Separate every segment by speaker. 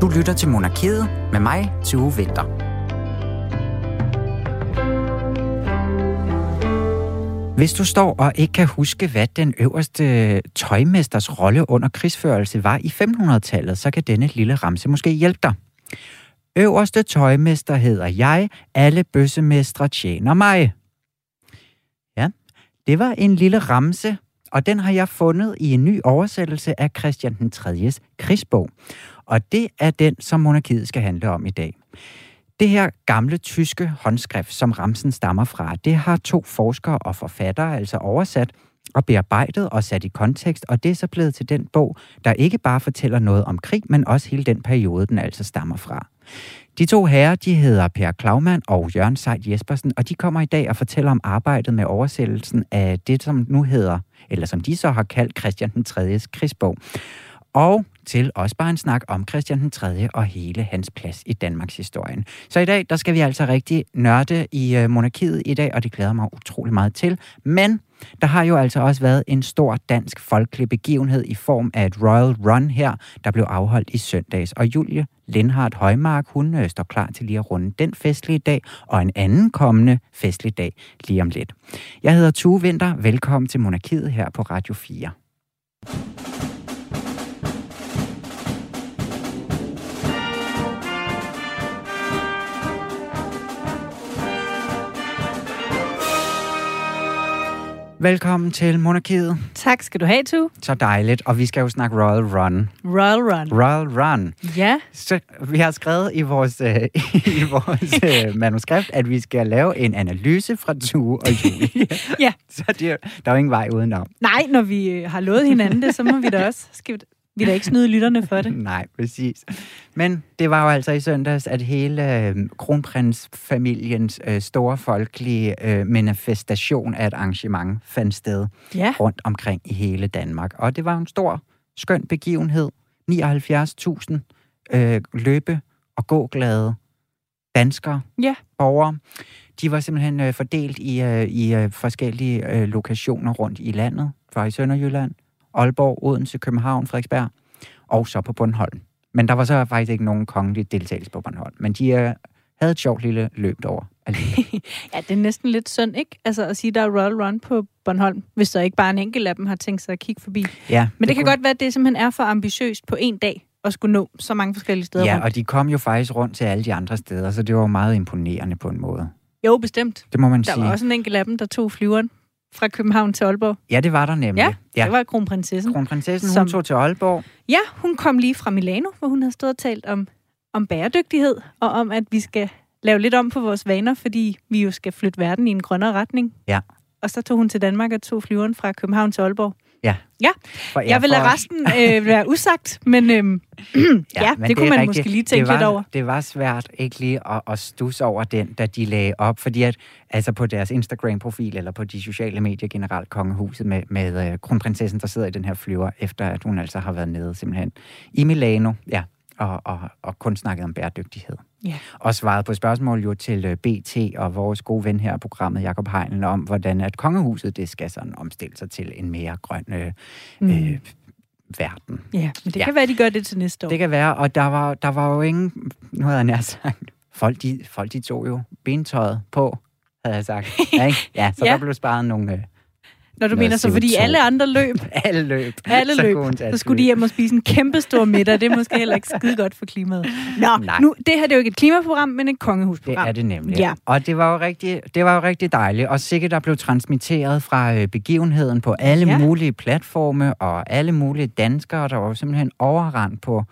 Speaker 1: Du lytter til Monarkiet med mig, Tue Vinter. Hvis du står og ikke kan huske, hvad den øverste tøjmesters rolle under krigsførelse var i 1500-tallet, så kan denne lille ramse måske hjælpe dig. Øverste tøjmester hedder jeg, alle bøssemestre tjener mig. Ja, det var en lille ramse, og den har jeg fundet i en ny oversættelse af Christian den 3.s krigsbog. Og det er den, som monarkiet skal handle om i dag. Det her gamle tyske håndskrift, som Ramsen stammer fra, det har to forskere og forfattere altså oversat og bearbejdet og sat i kontekst, og det er så blevet til den bog, der ikke bare fortæller noget om krig, men også hele den periode, den altså stammer fra. De to herrer, de hedder Per Klaumann og Jørgen Seid Jespersen, og de kommer i dag og fortæller om arbejdet med oversættelsen af det, som nu hedder, eller som de så har kaldt Christian den 3. krigsbog og til også bare en snak om Christian den 3. og hele hans plads i Danmarks historien. Så i dag, der skal vi altså rigtig nørde i øh, monarkiet i dag, og det glæder mig utrolig meget til. Men der har jo altså også været en stor dansk folkelig begivenhed i form af et Royal Run her, der blev afholdt i søndags. Og Julie Lindhardt Højmark, hun øh, står klar til lige at runde den festlige dag, og en anden kommende festlig dag lige om lidt. Jeg hedder Tue Vinter. Velkommen til Monarkiet her på Radio 4. Velkommen til Monarkiet.
Speaker 2: Tak skal du have, Tu.
Speaker 1: Så dejligt, og vi skal jo snakke Royal Run.
Speaker 2: Royal Run.
Speaker 1: Royal Run.
Speaker 2: Ja.
Speaker 1: Så vi har skrevet i vores, øh, i vores øh, manuskript, at vi skal lave en analyse fra Tue og Julie.
Speaker 2: ja.
Speaker 1: Så det, der er jo ingen vej udenom.
Speaker 2: Nej, når vi øh, har lovet hinanden det, så må vi da også... Skal vi, da ikke snyde lytterne for det.
Speaker 1: Nej, præcis. Men det var jo altså i søndags, at hele øh, kronprinsfamiliens øh, store folkelige øh, manifestation af et arrangement fandt sted
Speaker 2: ja.
Speaker 1: rundt omkring i hele Danmark. Og det var en stor, skøn begivenhed. 79.000 øh, løbe- og gåglade danskere,
Speaker 2: ja.
Speaker 1: borgere. De var simpelthen øh, fordelt i, øh, i øh, forskellige øh, lokationer rundt i landet. Fra i Sønderjylland, Aalborg, Odense, København, Frederiksberg, og så på Bornholm. Men der var så faktisk ikke nogen kongelig deltagelse på Bornholm. Men de uh, havde et sjovt lille løb over.
Speaker 2: ja, det er næsten lidt synd, ikke? Altså at sige, der er Royal Run på Bornholm, hvis så ikke bare en enkelt af dem har tænkt sig at kigge forbi.
Speaker 1: Ja,
Speaker 2: Men det, det kan kunne... godt være, at det simpelthen er for ambitiøst på en dag at skulle nå så mange forskellige steder
Speaker 1: Ja,
Speaker 2: rundt.
Speaker 1: og de kom jo faktisk rundt til alle de andre steder, så det var meget imponerende på en måde.
Speaker 2: Jo, bestemt.
Speaker 1: Det må man
Speaker 2: der
Speaker 1: sige.
Speaker 2: Der var også en enkelt af dem, der tog flyveren fra København til Aalborg.
Speaker 1: Ja, det var der nemlig.
Speaker 2: Ja, ja. det var kronprinsessen.
Speaker 1: Kronprinsessen, som... hun tog til Aalborg.
Speaker 2: Ja, hun kom lige fra Milano, hvor hun havde stået og talt om, om bæredygtighed, og om, at vi skal lave lidt om på vores vaner, fordi vi jo skal flytte verden i en grønnere retning.
Speaker 1: Ja.
Speaker 2: Og så tog hun til Danmark og tog flyveren fra København til Aalborg.
Speaker 1: Ja.
Speaker 2: Ja, for, jeg vil lade resten øh, være usagt, men, øhm, ja, ja men det, det kunne man rigtigt. måske lige tænke
Speaker 1: var,
Speaker 2: lidt over.
Speaker 1: Det var svært ikke lige at, at stusse over den, da de lagde op, fordi at altså på deres Instagram-profil eller på de sociale medier generelt, kongehuset med, med uh, kronprinsessen, der sidder i den her flyver, efter at hun altså har været nede simpelthen i Milano, ja, og, og, og kun snakket om bæredygtighed.
Speaker 2: Ja.
Speaker 1: Og svaret på spørgsmål jo til BT og vores gode ven her i programmet, Jakob Heinlen, om hvordan at kongehuset det skal sådan omstille sig til en mere grøn øh, mm. øh, verden.
Speaker 2: Ja, men det ja. kan være, de gør det til næste år.
Speaker 1: Det kan være, og der var, der var jo ingen, nu havde jeg nær sagt, folk de, folk de tog jo bentøjet på, havde jeg sagt. Ja, ikke? ja så ja. der blev sparet nogle... Øh,
Speaker 2: når du mener så, fordi alle andre løb.
Speaker 1: alle løb.
Speaker 2: Alle løb. Så, så skulle de hjem og spise en kæmpe stor middag. Det er måske heller ikke skide godt for klimaet. Nå, Nej. nu, det her det er jo ikke et klimaprogram, men et kongehusprogram.
Speaker 1: Det er det nemlig.
Speaker 2: Ja.
Speaker 1: Og det var jo rigtig, det var jo rigtig dejligt. Og sikkert der blev transmitteret fra øh, begivenheden på alle ja. mulige platforme og alle mulige danskere, der var simpelthen overrendt på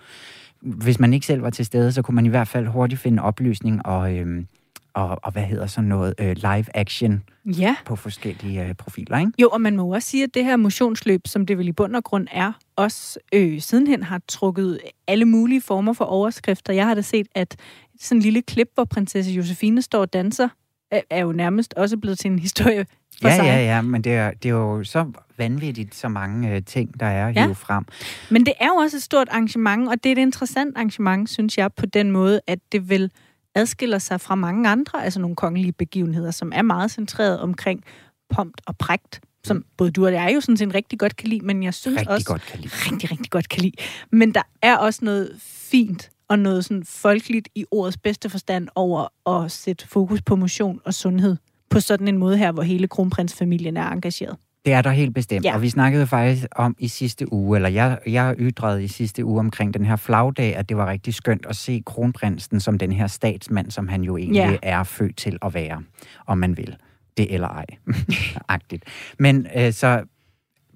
Speaker 1: hvis man ikke selv var til stede, så kunne man i hvert fald hurtigt finde oplysning og, øhm, og, og hvad hedder sådan noget, øh, live action
Speaker 2: ja.
Speaker 1: på forskellige øh, profiler, ikke?
Speaker 2: Jo, og man må også sige, at det her motionsløb, som det vel i bund og grund er, også øh, sidenhen har trukket alle mulige former for overskrifter. Jeg har da set, at sådan en lille klip, hvor prinsesse Josefine står og danser, er, er jo nærmest også blevet til en historie for
Speaker 1: ja,
Speaker 2: sig.
Speaker 1: Ja, ja, men det er, det er jo så vanvittigt, så mange øh, ting, der er ja. frem.
Speaker 2: Men det er jo også et stort arrangement, og det er et interessant arrangement, synes jeg, på den måde, at det vil adskiller sig fra mange andre, altså nogle kongelige begivenheder, som er meget centreret omkring pompt og prægt, som både du og jeg jo sådan set rigtig godt kan lide, men jeg synes
Speaker 1: rigtig
Speaker 2: også...
Speaker 1: Godt kan lide.
Speaker 2: Rigtig, rigtig godt kan lide. Men der er også noget fint og noget sådan folkeligt i ordets bedste forstand over at sætte fokus på motion og sundhed på sådan en måde her, hvor hele kronprinsfamilien er engageret.
Speaker 1: Det er der helt bestemt,
Speaker 2: Ja.
Speaker 1: og vi snakkede faktisk om i sidste uge, eller jeg, jeg ytrede i sidste uge omkring den her flagdag, at det var rigtig skønt at se kronprinsen som den her statsmand, som han jo egentlig
Speaker 2: Ja.
Speaker 1: er født til at være, om man vil. Det eller ej. Agtigt. Men øh, så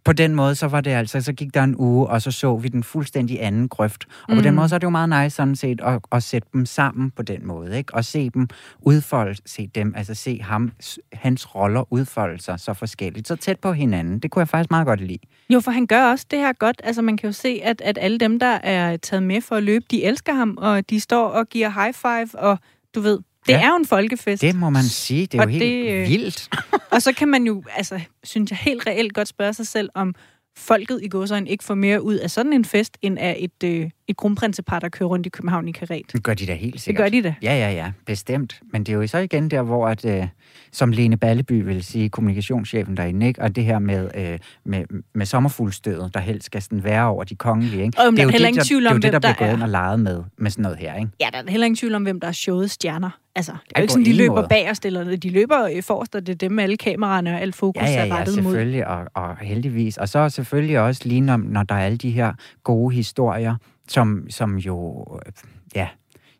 Speaker 1: på den måde, så var det altså, så gik der en uge, og så så vi den fuldstændig anden grøft. Og mm. på den
Speaker 2: Mm.
Speaker 1: måde, så er det jo meget nice sådan set at, at sætte dem sammen på den måde, ikke? Og se dem udfolde, se dem, altså se ham, hans roller udfolde sig så forskelligt, så tæt på hinanden. Det kunne jeg faktisk meget godt lide.
Speaker 2: Jo, for han gør også det her godt. Altså, man kan jo se, at, at alle dem, der er taget med for at løbe, de elsker ham, og de står og giver high five, og du ved, det
Speaker 1: Ja.
Speaker 2: er jo en folkefest.
Speaker 1: Det må man sige, det er
Speaker 2: Og
Speaker 1: jo helt
Speaker 2: det, øh,
Speaker 1: vildt.
Speaker 2: Og så kan man jo, altså, synes jeg helt reelt godt spørge sig selv, om folket i godsøjne ikke får mere ud af sådan en fest, end af et, øh, et kronprinsepar, der kører rundt i København i karet.
Speaker 1: Det gør de da helt
Speaker 2: Det
Speaker 1: sikkert.
Speaker 2: gør de da.
Speaker 1: Ja, ja, ja, bestemt. Men det er jo så igen der, hvor, at, øh, som Lene Balleby vil sige, kommunikationschefen derinde, ikke? og det her med, øh, med, med sommerfuldstødet, der helst skal sådan være over de kongelige. Ikke?
Speaker 2: Og
Speaker 1: det
Speaker 2: er
Speaker 1: jo
Speaker 2: heller
Speaker 1: det, der-
Speaker 2: tvivl
Speaker 1: Det er
Speaker 2: om,
Speaker 1: jo det, der
Speaker 2: der
Speaker 1: bliver gået
Speaker 2: er.
Speaker 1: og leget med, med sådan noget her. Ikke?
Speaker 2: Ja, der er heller ingen tvivl om, hvem der er showet stjerner. Altså, det er jo ikke sådan, de løber
Speaker 1: måde.
Speaker 2: bagerst, eller de løber øh, forrest, og det er dem med alle kameraerne og alt fokus
Speaker 1: Ja, ja,
Speaker 2: er
Speaker 1: ja,
Speaker 2: rettet mod.
Speaker 1: selvfølgelig, og, og heldigvis. Og så selvfølgelig også lige når, når der er alle de her gode historier, som, som jo, øh, ja,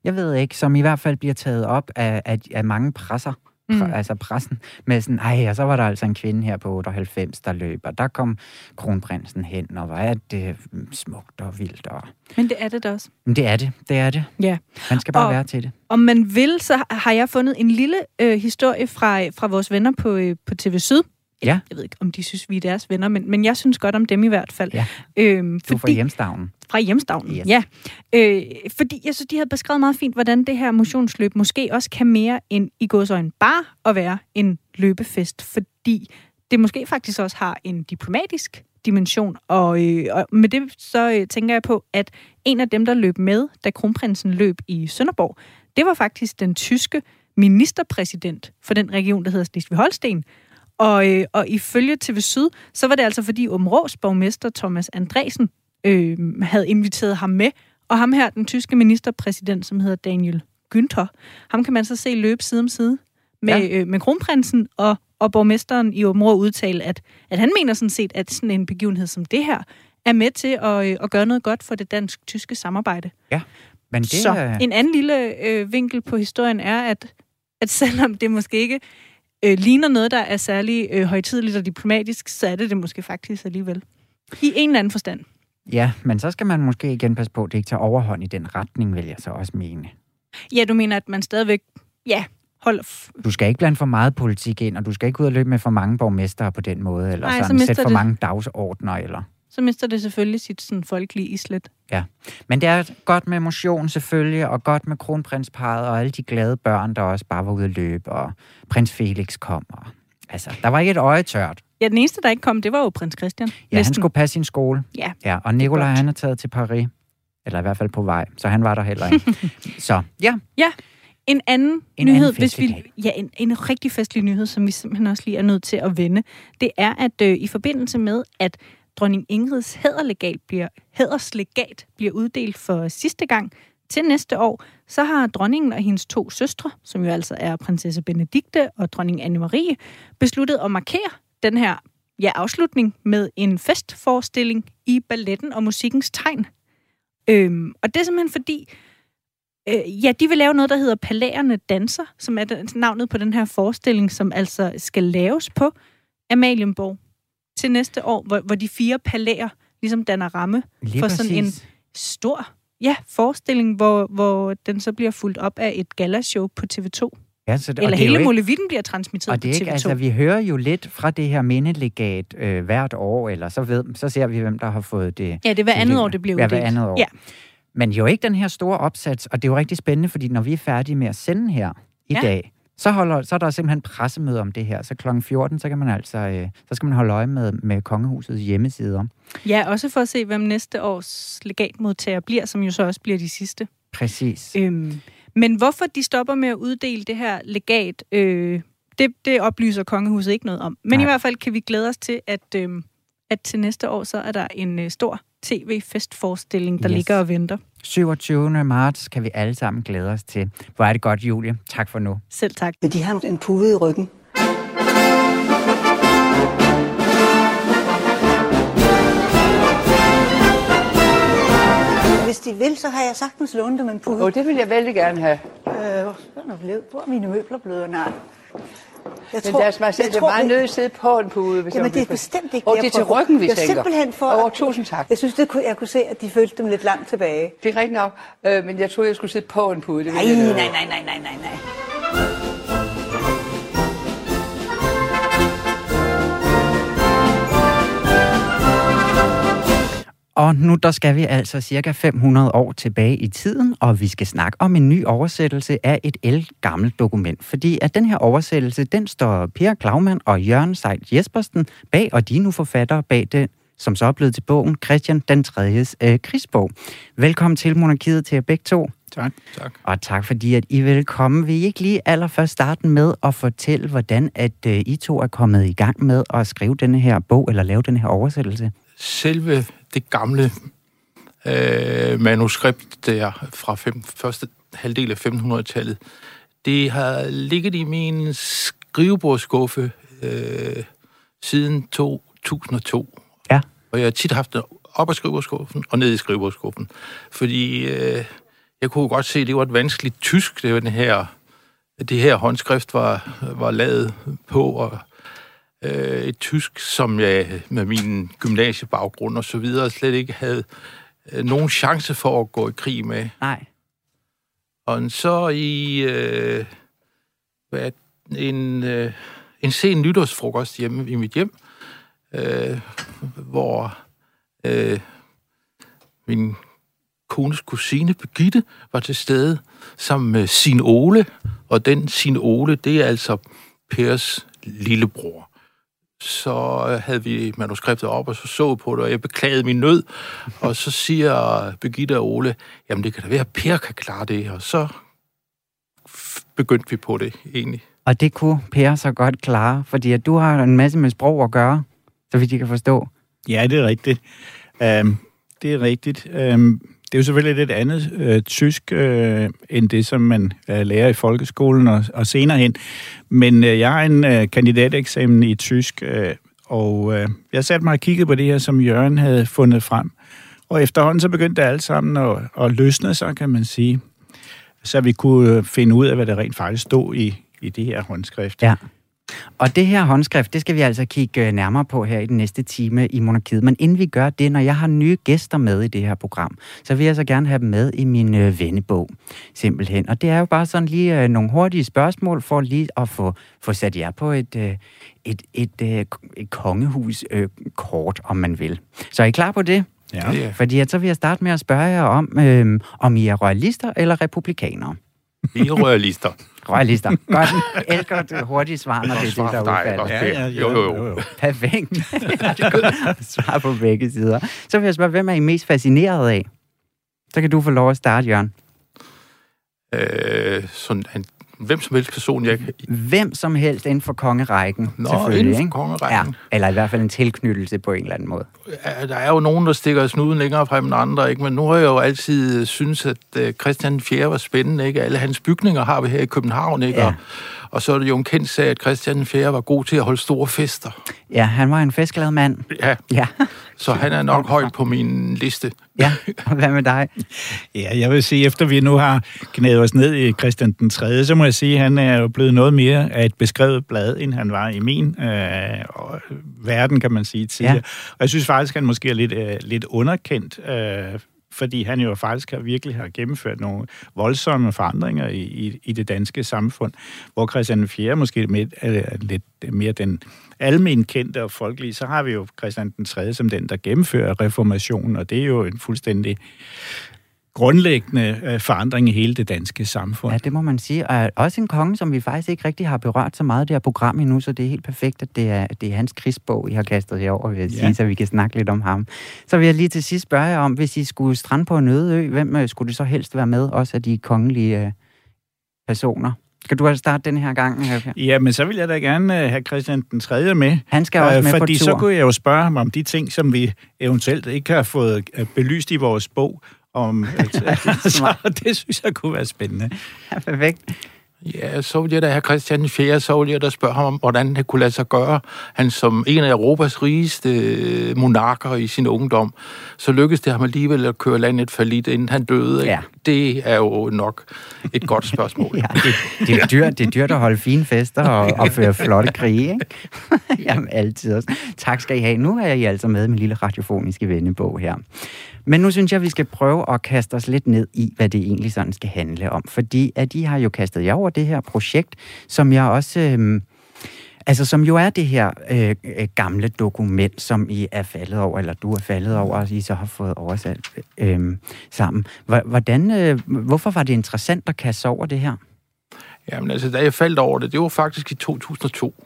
Speaker 1: jeg ved ikke, som i hvert fald bliver taget op af, af, af mange presser.
Speaker 2: Mm.
Speaker 1: Altså pressen med sådan, ej, og så var der altså en kvinde her på 98, der løb, og der kom kronprinsen hen, og hvor er det mm, smukt og vildt. Og...
Speaker 2: Men det er det da også.
Speaker 1: Men det er det, det er det.
Speaker 2: Ja.
Speaker 1: Man skal bare
Speaker 2: Og-
Speaker 1: være til det.
Speaker 2: Om man vil, så har jeg fundet en lille øh, historie fra, fra vores venner på, øh, på TV Syd.
Speaker 1: Ja.
Speaker 2: Jeg ved ikke, om de synes, vi er deres venner, men, men jeg synes godt om dem i hvert fald.
Speaker 1: Ja.
Speaker 2: Øhm,
Speaker 1: Du er fra hjemstavnen.
Speaker 2: Fra hjemstavnen,
Speaker 1: Yes.
Speaker 2: ja. Øh, fordi jeg synes, de havde beskrevet meget fint, hvordan det her motionsløb måske også kan mere end i godsøjne bare at være en løbefest, fordi det måske faktisk også har en diplomatisk dimension. Og, øh, og med det så øh, tænker jeg på, at en af dem, der løb med, da kronprinsen løb i Sønderborg, det var faktisk den tyske ministerpræsident for den region, der hedder Slesvig-Holsten. Og, øh, og ifølge TV Syd, så var det altså fordi Områs borgmester Thomas Andresen øh, havde inviteret ham med. Og ham her, den tyske ministerpræsident, som hedder Daniel Günther, ham kan man så se løbe side om side med,
Speaker 1: Ja.
Speaker 2: ja. øh, med kronprinsen og, og borgmesteren i Områ udtale, at, at han mener sådan set, at sådan en begivenhed som det her er med til at, øh, at gøre noget godt for det dansk-tyske samarbejde.
Speaker 1: Men det,
Speaker 2: Så en anden lille øh, vinkel på historien er, at, at selvom det måske ikke øh, ligner noget, der er særlig øh, højtidligt og diplomatisk, så er det det måske faktisk alligevel. I en eller anden forstand.
Speaker 1: Ja, men så skal man måske igen passe på, at det ikke tager overhånd i den retning, vil jeg så også mene.
Speaker 2: Ja, du mener, at man stadigvæk, ja, holder... F-
Speaker 1: Du skal ikke blande for meget politik ind, og du skal ikke ud og løbe med for mange borgmestre på den måde, eller
Speaker 2: Nej, så
Speaker 1: sådan,
Speaker 2: mister
Speaker 1: sætte for
Speaker 2: det-
Speaker 1: mange dagsordner. Eller.
Speaker 2: Så mister det selvfølgelig sit sådan, folkelige islet.
Speaker 1: Men det er godt med motion selvfølgelig, og godt med kronprinsparet, og alle de glade børn, der også bare var ude at løbe, og prins Felix kom. Og, altså, der var ikke et øje tørt.
Speaker 2: Ja, den eneste, der ikke kom, det var jo prins Christian.
Speaker 1: Ja, han skulle passe sin skole.
Speaker 2: Ja.
Speaker 1: ja og Nikolaj, han er taget til Paris. Eller i hvert fald på vej, så han var der heller ikke. så ja,
Speaker 2: En anden
Speaker 1: En
Speaker 2: nyhed,
Speaker 1: anden
Speaker 2: hvis vi, ja, en, en rigtig festlig nyhed, som vi simpelthen også lige er nødt til at vende, det er, at øh, i forbindelse med, at dronning Ingrids hæderlegat bliver, hæderslegat bliver uddelt for sidste gang til næste år, så har dronningen og hendes to søstre, som jo altså er prinsesse Benedikte og dronning Anne-Marie, besluttet at markere den her ja, afslutning med en festforestilling i balletten og musikkens tegn. Øhm, og det er simpelthen fordi, Øh, ja, de vil lave noget, der hedder Palæerne Danser, som er den- navnet på den her forestilling, som altså skal laves på Amalienborg til næste år, hvor, hvor de fire palæer ligesom danner ramme
Speaker 1: lige
Speaker 2: For sådan en- stor ja, forestilling, hvor, hvor den så bliver fulgt op af et galashow på TV2.
Speaker 1: Ja, så det,
Speaker 2: Eller
Speaker 1: det er
Speaker 2: hele
Speaker 1: ikke-
Speaker 2: Molevitten bliver transmitteret
Speaker 1: Og det er
Speaker 2: på
Speaker 1: ikke,
Speaker 2: TV2.
Speaker 1: altså, vi hører jo lidt fra det her mindelegat øh, hvert år, eller så, ved, så ser vi, hvem der har fået det.
Speaker 2: ja, det er hver andet år, det bliver
Speaker 1: Ja, hver andet år.
Speaker 2: Ja.
Speaker 1: Men jo ikke den her store opsats, og det er jo rigtig spændende, fordi når vi er færdige med at sende her i
Speaker 2: Ja.
Speaker 1: dag, så, holder, så er der simpelthen pressemøde om det her. Så kl. 14, så kan man altså, øh, så skal man holde øje med, med kongehusets hjemmesider.
Speaker 2: ja, også for at se, hvem næste års legatmodtager bliver, som jo så også bliver de sidste.
Speaker 1: Præcis.
Speaker 2: Øhm, men hvorfor de stopper med at uddele det her legat, øh, det, det oplyser kongehuset ikke noget om. Men
Speaker 1: Nej.
Speaker 2: i hvert fald kan vi glæde os til, at, øh, at til næste år, så er der en øh, stor tv-festforestilling, der
Speaker 1: Yes.
Speaker 2: ligger og venter.
Speaker 1: 27. marts kan vi alle sammen glæde os til. Hvor er det godt, Julie. Tak for nu.
Speaker 2: Selv tak.
Speaker 3: Men de har en pude i ryggen. Hvis de vil, så har jeg sagtens lånt dem en pude.
Speaker 4: Og det vil jeg vældig gerne have.
Speaker 3: Øh, hvor der blevet? Hvor er mine møbler blevet? Nej. Jeg
Speaker 4: Men deres majestæt er meget nødt til at sidde på en pude. Hvis
Speaker 3: Jamen,
Speaker 4: jeg
Speaker 3: det er bestemt ikke
Speaker 4: Og
Speaker 3: jeg
Speaker 4: det er til ryggen, vi
Speaker 3: Det er
Speaker 4: tænker.
Speaker 3: simpelthen for...
Speaker 4: Åh, tusind tak.
Speaker 3: Jeg synes, det kunne, jeg kunne se, at de følte dem lidt langt tilbage.
Speaker 4: Det er rigtigt nok, øh, men jeg troede, jeg skulle sidde på en pude. Det
Speaker 3: Nej,
Speaker 4: jeg
Speaker 3: nej, nej, nej, nej, nej, nej.
Speaker 1: Og nu der skal vi altså cirka 500 år tilbage i tiden, og vi skal snakke om en ny oversættelse af et el-gammelt dokument. Fordi at den her oversættelse, den står Per Klaumann og Jørgen Seidt Jespersen bag, og de er nu forfattere bag det, som så er blevet til bogen Christian den 3. Øh, krigsbog. Velkommen til Monarkiet til jer begge to.
Speaker 5: Tak. tak.
Speaker 1: Og tak fordi, at I vil komme. Vil I ikke lige allerførst starte med at fortælle, hvordan at øh, I to er kommet i gang med at skrive denne her bog, eller lave denne her oversættelse?
Speaker 5: Selve det gamle øh, manuskript der fra fem, første halvdel af 1500-tallet, det har ligget i min skrivebordsskuffe øh, siden 2002.
Speaker 1: Ja.
Speaker 5: Og jeg har tit haft det op af skrivebordskuffen og ned i skrivebordskuffen. Fordi øh, jeg kunne godt se, at det var et vanskeligt tysk, det var den her, det her håndskrift var, var lavet på, og øh, et tysk, som jeg med min gymnasiebaggrund og så videre slet ikke havde øh, nogen chance for at gå i krig med.
Speaker 1: Nej.
Speaker 5: Og så i øh, hvad, en, øh, en sen nytårsfrokost hjemme i mit hjem, øh, hvor øh, min kones kusine Birgitte var til stede sammen med sin Ole, og den sin Ole, det er altså Pers lillebror. Så øh, havde vi manuskriptet op, og så så på det, og jeg beklagede min nød, og så siger Birgitte og Ole, jamen det kan da være, at Per kan klare det, og så begyndte vi på det egentlig.
Speaker 1: Og det kunne Per så godt klare, fordi at du har en masse med sprog at gøre, så vidt I kan forstå.
Speaker 6: Ja, det er rigtigt. Um, det er rigtigt. Um, det er jo selvfølgelig lidt andet øh, tysk, øh, end det, som man øh, lærer i folkeskolen og, og senere hen. Men øh, jeg har en øh, kandidateksamen i tysk, øh, og øh, jeg satte mig og kiggede på det her, som Jørgen havde fundet frem. Og efterhånden så begyndte det alt sammen at, at løsne sig, kan man sige. Så vi kunne øh, finde ud af, hvad der rent faktisk stod i, i det her håndskrift.
Speaker 1: Ja. Og det her håndskrift, det skal vi altså kigge øh, nærmere på her i den næste time i Monarkiet. Men inden vi gør det, når jeg har nye gæster med i det her program, så vil jeg så gerne have dem med i min øh, vennebog, simpelthen. Og det er jo bare sådan lige øh, nogle hurtige spørgsmål for lige at få, få sat jer på et, øh, et, et, øh, et kongehus øh, kort, om man vil. Så er I klar på det?
Speaker 6: Ja.
Speaker 1: Fordi at så vil jeg starte med at spørge jer om, øh, om I er royalister eller republikanere.
Speaker 5: vi er royalister.
Speaker 1: Royalister. Godt. Elsker det hurtige svar, når det er det, der udfalder.
Speaker 6: Ja, ja,
Speaker 5: Jo, jo, jo.
Speaker 1: Perfekt. Svar på begge sider. Så vil jeg spørge, hvem er I mest fascineret af? Så kan du få lov at starte, Jørgen.
Speaker 5: Øh, sådan en, hvem som helst person, jeg kan...
Speaker 1: Hvem som helst inden for kongerækken,
Speaker 5: Nå,
Speaker 1: selvfølgelig.
Speaker 5: inden for
Speaker 1: ikke?
Speaker 5: kongerækken.
Speaker 1: Ja, eller i hvert fald en tilknyttelse på en eller anden måde.
Speaker 5: Ja, Der er jo nogen, der stikker snuden længere frem end andre, ikke? men nu har jeg jo altid synes at øh, Christian 4. var spændende. Ikke? Alle hans bygninger har vi her i København, ikke?
Speaker 1: Ja.
Speaker 5: Og, og så er det jo en kendt sag, at Christian 4. var god til at holde store fester.
Speaker 1: Ja, han var en festglad mand.
Speaker 5: Ja,
Speaker 1: Ja,
Speaker 5: så han er nok højt på min liste.
Speaker 1: ja. Og hvad med dig?
Speaker 6: Ja, jeg vil sige, efter vi nu har knædet os ned i Christian den 3., så må jeg sige, at han er jo blevet noget mere af et beskrevet blad, end han var i min øh, og- verden, kan man sige, tidligere.
Speaker 1: Ja.
Speaker 6: Og jeg synes faktisk, han måske er lidt, øh, lidt underkendt, øh, fordi han jo faktisk har virkelig har gennemført nogle voldsomme forandringer i, i, i det danske samfund, hvor Christian 4. måske med, er lidt mere den almen kendte og folkelige, så har vi jo Christian den 3. som den, der gennemfører reformationen, og det er jo en fuldstændig grundlæggende øh, forandring i hele det danske samfund.
Speaker 1: Ja, det må man sige. Og også en konge, som vi faktisk ikke rigtig har berørt så meget i det her program endnu, så det er helt perfekt, at det er, det er hans krigsbog, I har kastet jer over, vil jeg sige,
Speaker 6: Ja.
Speaker 1: så vi kan snakke lidt om ham. Så vil jeg lige til sidst spørge jer om, hvis I skulle strande på en øde ø, hvem øh, skulle det så helst være med, også af de kongelige øh, personer? Skal du starte den her gang?
Speaker 6: Ja, men så vil jeg da gerne have Christian den 3. med.
Speaker 1: Han skal også med
Speaker 6: fordi
Speaker 1: på tur.
Speaker 6: så kunne jeg jo spørge ham om de ting, som vi eventuelt ikke har fået belyst i vores bog. Om, så det synes jeg kunne være spændende.
Speaker 1: Ja, perfekt.
Speaker 5: Ja, så ville jeg da have Christian 4., så ville jeg da spørge ham om, hvordan det kunne lade sig gøre. Han som en af Europas rigeste øh, monarker i sin ungdom, så lykkedes det ham alligevel at køre landet for lidt, inden han døde.
Speaker 1: Ja.
Speaker 5: Det er jo nok et godt spørgsmål.
Speaker 1: Ja, det, det, er dyrt, det er dyrt at holde fine fester og, og føre flotte krige, ikke? Jamen, altid også. Tak skal I have. Nu er I altså med min lille radiofoniske vennebog her. Men nu synes jeg, vi skal prøve at kaste os lidt ned i, hvad det egentlig sådan skal handle om. Fordi at de har jo kastet jer over det her projekt, som jeg også... Øh, Altså, som jo er det her øh, øh, gamle dokument, som I er faldet over, eller du er faldet over, og I så har fået oversat øh, sammen. Hvordan, øh, hvorfor var det interessant at kaste over det her?
Speaker 5: Jamen altså, da jeg faldt over det, det var faktisk i 2002.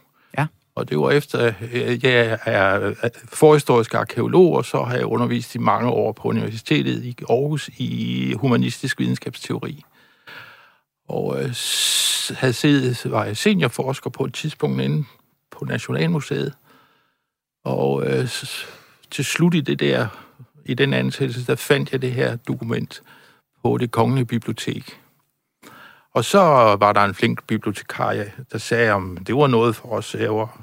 Speaker 5: Og det var efter, øh, jeg er forhistorisk arkeolog, og så har jeg undervist i mange år på Universitetet i Aarhus i humanistisk videnskabsteori. Og øh, havde siddet, var jeg seniorforsker på et tidspunkt inde på Nationalmuseet. Og øh, til slut i det der, i den ansættelse, der fandt jeg det her dokument på det kongelige bibliotek. Og så var der en flink bibliotekar, der sagde, om det var noget for os, var,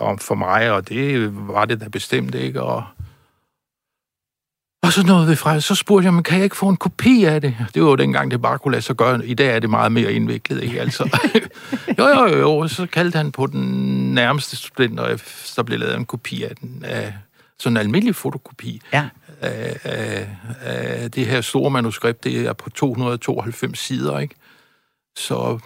Speaker 5: om for mig, og det var det da bestemt ikke. Og, og så nåede vi fra, så spurgte jeg, men kan jeg ikke få en kopi af det? Det var jo dengang, det bare kunne lade sig gøre. I dag er det meget mere indviklet, ikke? Altså, jo, jo, jo, jo. Så kaldte han på den nærmeste student, og der blev lavet en kopi af den, af sådan en almindelig fotokopi.
Speaker 1: Ja.
Speaker 5: Af, af, af det her store manuskript, det er på 292 sider, ikke? Så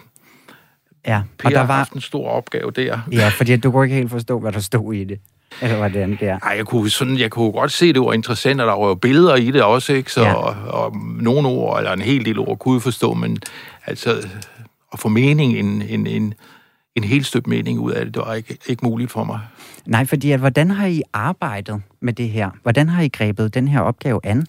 Speaker 1: ja,
Speaker 5: Per og der var haft en stor opgave der.
Speaker 1: Ja, fordi du kunne ikke helt forstå, hvad der stod i det. Eller hvordan det er.
Speaker 5: Nej, jeg kunne, sådan, jeg kunne godt se, det var interessant, og der var jo billeder i det også, ikke? Så, ja. og, og, nogle ord, eller en hel del ord, kunne jeg forstå, men altså, at få mening, en, en, en, en helt støbt mening ud af det, det var ikke, ikke muligt for mig.
Speaker 1: Nej, fordi at, hvordan har I arbejdet med det her? Hvordan har I grebet den her opgave an?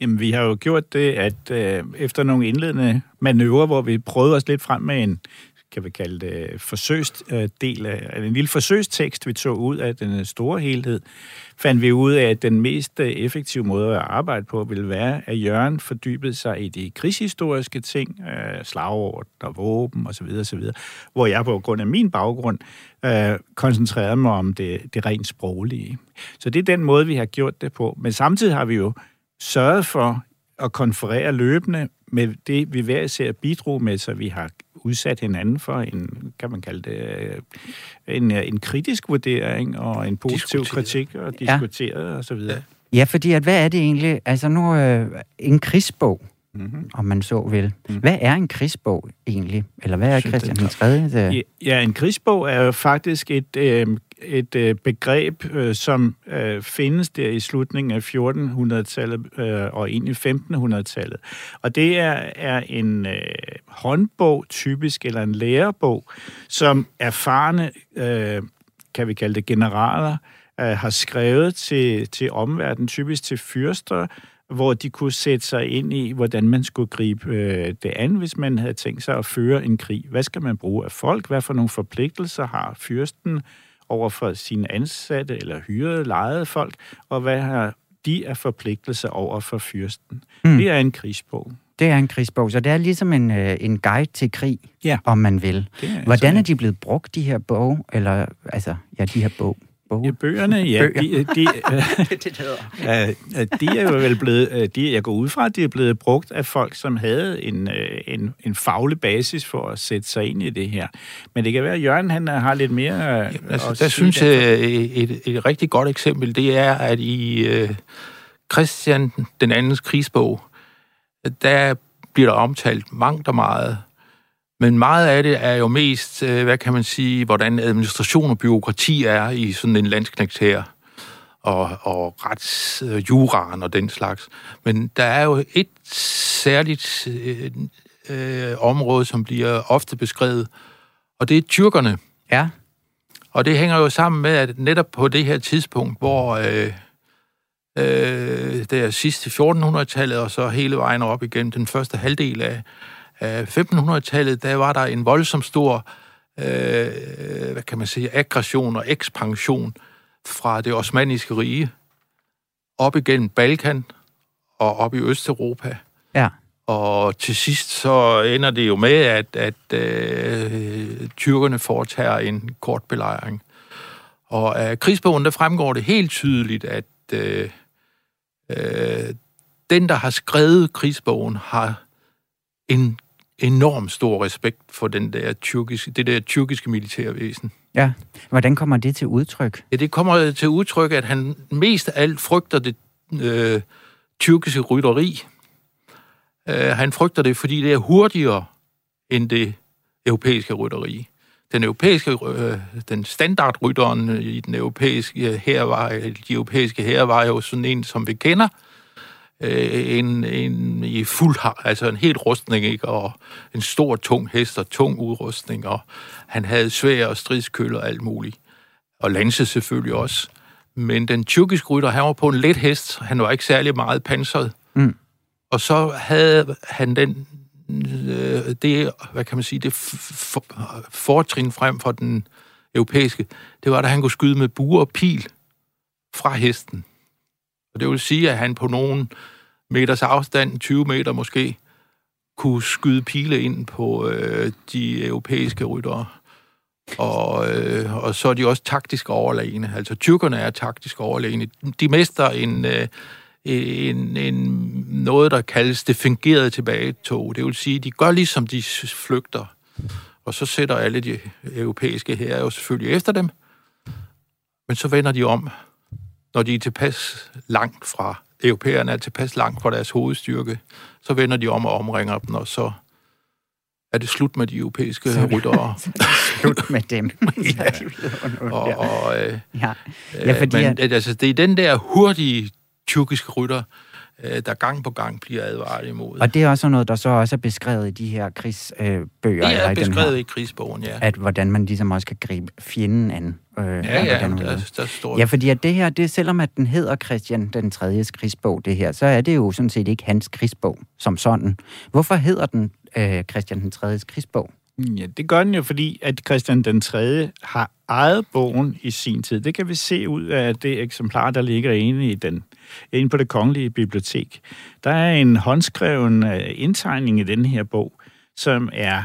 Speaker 6: Jamen, vi har jo gjort det, at øh, efter nogle indledende manøvrer, hvor vi prøvede os lidt frem med en, kan vi kalde det, forsøgsdel øh, af, en lille forsøgstekst, vi tog ud af den øh, store helhed, fandt vi ud af, at den mest øh, effektive måde at arbejde på ville være, at Jørgen fordybede sig i de krigshistoriske ting, øh, slagord og våben osv., osv., hvor jeg på grund af min baggrund øh, koncentrerede mig om det, det rent sproglige. Så det er den måde, vi har gjort det på. Men samtidig har vi jo sørget for at konferere løbende med det, vi hver især bidrog med, så vi har udsat hinanden for en, kan man kalde det, øh, en, øh, en kritisk vurdering og en positiv kritik og diskuteret ja. og så videre.
Speaker 1: Ja, fordi at, hvad er det egentlig? Altså nu, øh, en krigsbog, mm-hmm. om man så vil. Mm. Hvad er en krigsbog egentlig? Eller hvad er Christian den 3.
Speaker 6: Ja, ja, en krigsbog er jo faktisk et, øh, et øh, begreb, øh, som øh, findes der i slutningen af 1400-tallet øh, og ind i 1500-tallet. Og det er, er en øh, håndbog typisk, eller en lærebog, som erfarne, øh, kan vi kalde det generaler, øh, har skrevet til, til omverdenen, typisk til fyrster, hvor de kunne sætte sig ind i, hvordan man skulle gribe øh, det an, hvis man havde tænkt sig at føre en krig. Hvad skal man bruge af folk? Hvad for nogle forpligtelser har fyrsten over for sine ansatte eller hyrede, lejede folk? Og hvad har de af forpligtelser over for fyrsten? Mm. Det er en krigsbog.
Speaker 1: Det er en krigsbog, så det er ligesom en, øh, en guide til krig,
Speaker 6: ja.
Speaker 1: om man vil. Er Hvordan er de blevet brugt, de her bog? Eller, altså, ja, de her bog?
Speaker 6: Bog. Ja, bøgerne, ja. Bøger. De, de, det, det de er jo vel blevet, de, jeg går ud fra, at de er blevet brugt af folk, som havde en, en, en faglig basis for at sætte sig ind i det her. Men det kan være, at Jørgen han har lidt mere...
Speaker 5: Jamen, altså, der synes jeg, et, et, rigtig godt eksempel, det er, at i uh, Christian den andens krigsbog, der bliver der omtalt mangt og meget men meget af det er jo mest, øh, hvad kan man sige, hvordan administration og byråkrati er i sådan en landsknægt her, og, og retsjuraen og den slags. Men der er jo et særligt øh, øh, område, som bliver ofte beskrevet, og det er tyrkerne.
Speaker 1: Ja.
Speaker 5: Og det hænger jo sammen med, at netop på det her tidspunkt, hvor øh, øh, det er sidst i 1400-tallet, og så hele vejen op igennem den første halvdel af 1500-tallet, der var der en voldsom stor, øh, hvad kan man sige, aggression og ekspansion fra det osmaniske rige op igennem Balkan og op i Østeuropa.
Speaker 1: Ja.
Speaker 5: Og til sidst så ender det jo med, at, at øh, tyrkerne foretager en kort belejring. Og af krigsbogen, der fremgår det helt tydeligt, at øh, øh, den, der har skrevet krigsbogen, har en enorm stor respekt for den der tyrkiske, det der tyrkiske militærvæsen.
Speaker 1: Ja. Hvordan kommer det til udtryk?
Speaker 5: Ja, det kommer til udtryk, at han mest af alt frygter det øh, tyrkiske rytteri. Øh, han frygter det, fordi det er hurtigere end det europæiske rytteri. Den europæiske, øh, den standardrytteren i den europæiske her var, de europæiske her var jo sådan en, som vi kender, øh, en, en i fuld, altså en helt rustning, ikke? og en stor, tung hest og tung udrustning, og han havde svær og stridskøl og alt muligt. Og lanse selvfølgelig også. Men den tyrkiske rytter, han var på en let hest. Han var ikke særlig meget pansret.
Speaker 1: Mm.
Speaker 5: Og så havde han den, øh, det, hvad kan man sige, det for, fortrin frem for den europæiske, det var, at han kunne skyde med bue og pil fra hesten. Og det vil sige, at han på nogen meters afstand, 20 meter måske, kunne skyde pile ind på øh, de europæiske ryttere. Og, øh, og så er de også taktisk overlegne. Altså, tyrkerne er taktisk overlegne. De mester en, øh, en, en, noget, der kaldes det fingerede tilbagetog. Det vil sige, de gør ligesom de flygter. Og så sætter alle de europæiske her jo selvfølgelig efter dem. Men så vender de om, når de er tilpas langt fra, europæerne er tilpas langt fra deres hovedstyrke, så vender de om og omringer dem, og så er det slut med de europæiske ryttere.
Speaker 1: Slut med dem.
Speaker 5: ja. og, og, øh,
Speaker 1: ja. Ja, fordi
Speaker 5: men
Speaker 1: at-
Speaker 5: altså, det er den der hurtige tyrkiske rytter, øh, der gang på gang bliver advaret imod.
Speaker 1: Og det er også noget, der så også er beskrevet i de her krigsbøger. Øh,
Speaker 5: det er beskrevet
Speaker 1: her,
Speaker 5: i krigsbogen, ja.
Speaker 1: at hvordan man ligesom også kan gribe fjenden an. Øh,
Speaker 5: Ja, ja,
Speaker 1: hvordan-
Speaker 5: der, der står
Speaker 1: Ja, fordi at det her, det, selvom at den hedder Christian den 3. krigsbog, det her, så er det jo sådan set ikke hans krigsbog som sådan. Hvorfor hedder den øh, Christian den 3. krigsbog?
Speaker 6: Ja, det gør den jo, fordi at Christian den 3. har ejet bogen i sin tid. Det kan vi se ud af det eksemplar, der ligger inde, i den, inde på det kongelige bibliotek. Der er en håndskreven øh, indtegning i den her bog, som er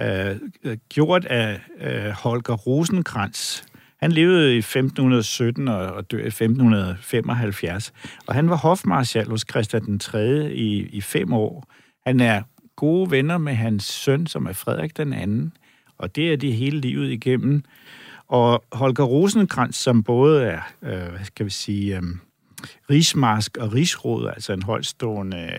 Speaker 6: øh, øh, gjort af øh, Holger Rosenkrantz. Han levede i 1517 og, og døde i 1575, og han var hofmarskal hos Christian den 3. i, i fem år. Han er gode venner med hans søn, som er Frederik den anden, og det er de hele livet igennem. Og Holger Rosenkrantz, som både er, øh, hvad skal vi sige, øh, rigsmarsk og rigsråd, altså en højtstående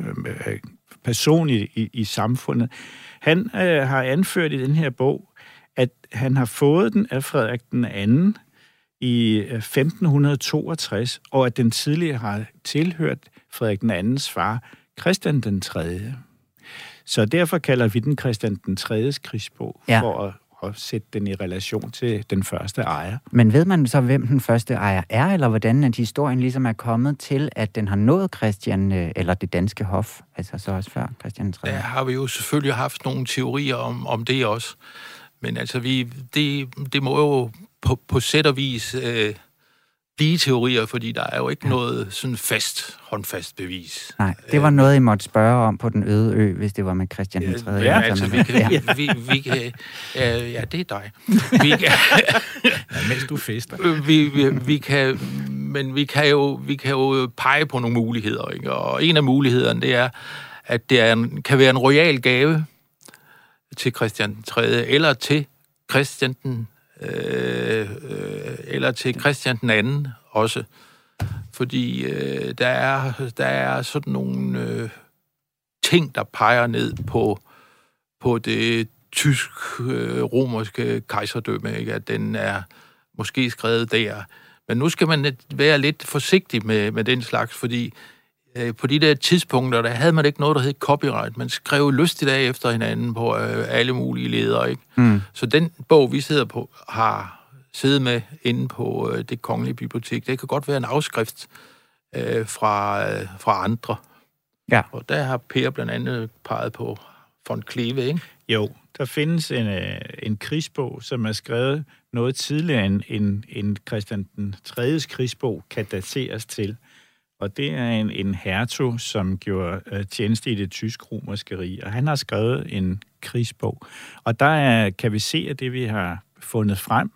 Speaker 6: øh, øh, person i, i, i samfundet, han øh, har anført i den her bog, at han har fået den af Frederik den anden i øh, 1562, og at den tidligere har tilhørt Frederik den andens far, Christian den 3. Så derfor kalder vi den Christian den 3. krigsbog,
Speaker 1: ja.
Speaker 6: for at, at sætte den i relation til den første ejer.
Speaker 1: Men ved man så, hvem den første ejer er, eller hvordan at historien ligesom er kommet til, at den har nået Christian, øh, eller det danske hof, altså så også før Christian 3.
Speaker 5: Der har vi jo selvfølgelig haft nogle teorier om, om det også. Men altså, vi, det, det må jo på, på sæt og vis øh, blive teorier, fordi der er jo ikke noget sådan fast, håndfast bevis.
Speaker 1: Nej, det var noget, I måtte spørge om på den øde ø, hvis det var med Christian den 3.
Speaker 5: Ja, altså, vi kan,
Speaker 1: ja.
Speaker 5: vi, vi kan, øh, ja, det er dig. Vi kan,
Speaker 6: Ja, mens du fester.
Speaker 5: Øh, vi, vi, vi kan, men vi kan, jo, vi kan jo pege på nogle muligheder, ikke? og en af mulighederne, det er, at det er en, kan være en royal gave til Christian 3. eller til Christian den, øh, øh, eller til Christian den anden også. Fordi øh, der, er, der er sådan nogle øh, ting, der peger ned på, på det tysk-romerske øh, kejserdømme, ikke? at den er måske skrevet der. Men nu skal man være lidt forsigtig med, med den slags, fordi øh, på de der tidspunkter, der havde man ikke noget, der hed copyright. Man skrev lystigt af efter hinanden på øh, alle mulige ledere. Ikke?
Speaker 1: Mm.
Speaker 5: Så den bog, vi sidder på, har siddet med inde på øh, det kongelige bibliotek. Det kan godt være en afskrift øh, fra, øh, fra andre.
Speaker 1: Ja.
Speaker 5: Og der har Per blandt andet peget på von Kleve, ikke?
Speaker 6: Jo, der findes en, øh, en krigsbog, som er skrevet noget tidligere end, end, end Christian den 3. krigsbog kan dateres til. Og det er en, en hertug, som gjorde øh, tjeneste i det tysk-romerske rige, og han har skrevet en krigsbog. Og der er, kan vi se af det, vi har fundet frem,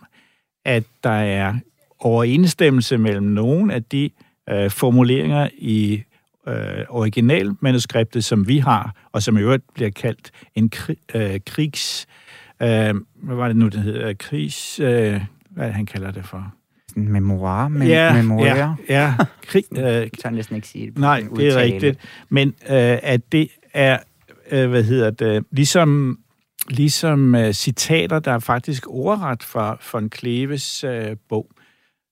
Speaker 6: at der er overensstemmelse mellem nogle af de øh, formuleringer i øh, originalmanuskriptet, som vi har, og som i øvrigt bliver kaldt en kri, øh, krigs... Øh, hvad var det nu, den hedder? Krigs... Øh, hvad er det, han kalder det for?
Speaker 1: Sådan memoir, men,
Speaker 6: ja,
Speaker 1: memoir.
Speaker 6: ja, ja. Krig, øh,
Speaker 1: Jeg tør næsten ikke sige det.
Speaker 6: Nej, det er rigtigt. Men øh, at det er, øh, hvad hedder det, ligesom, ligesom øh, citater, der er faktisk ordret fra von Kleves øh, bog.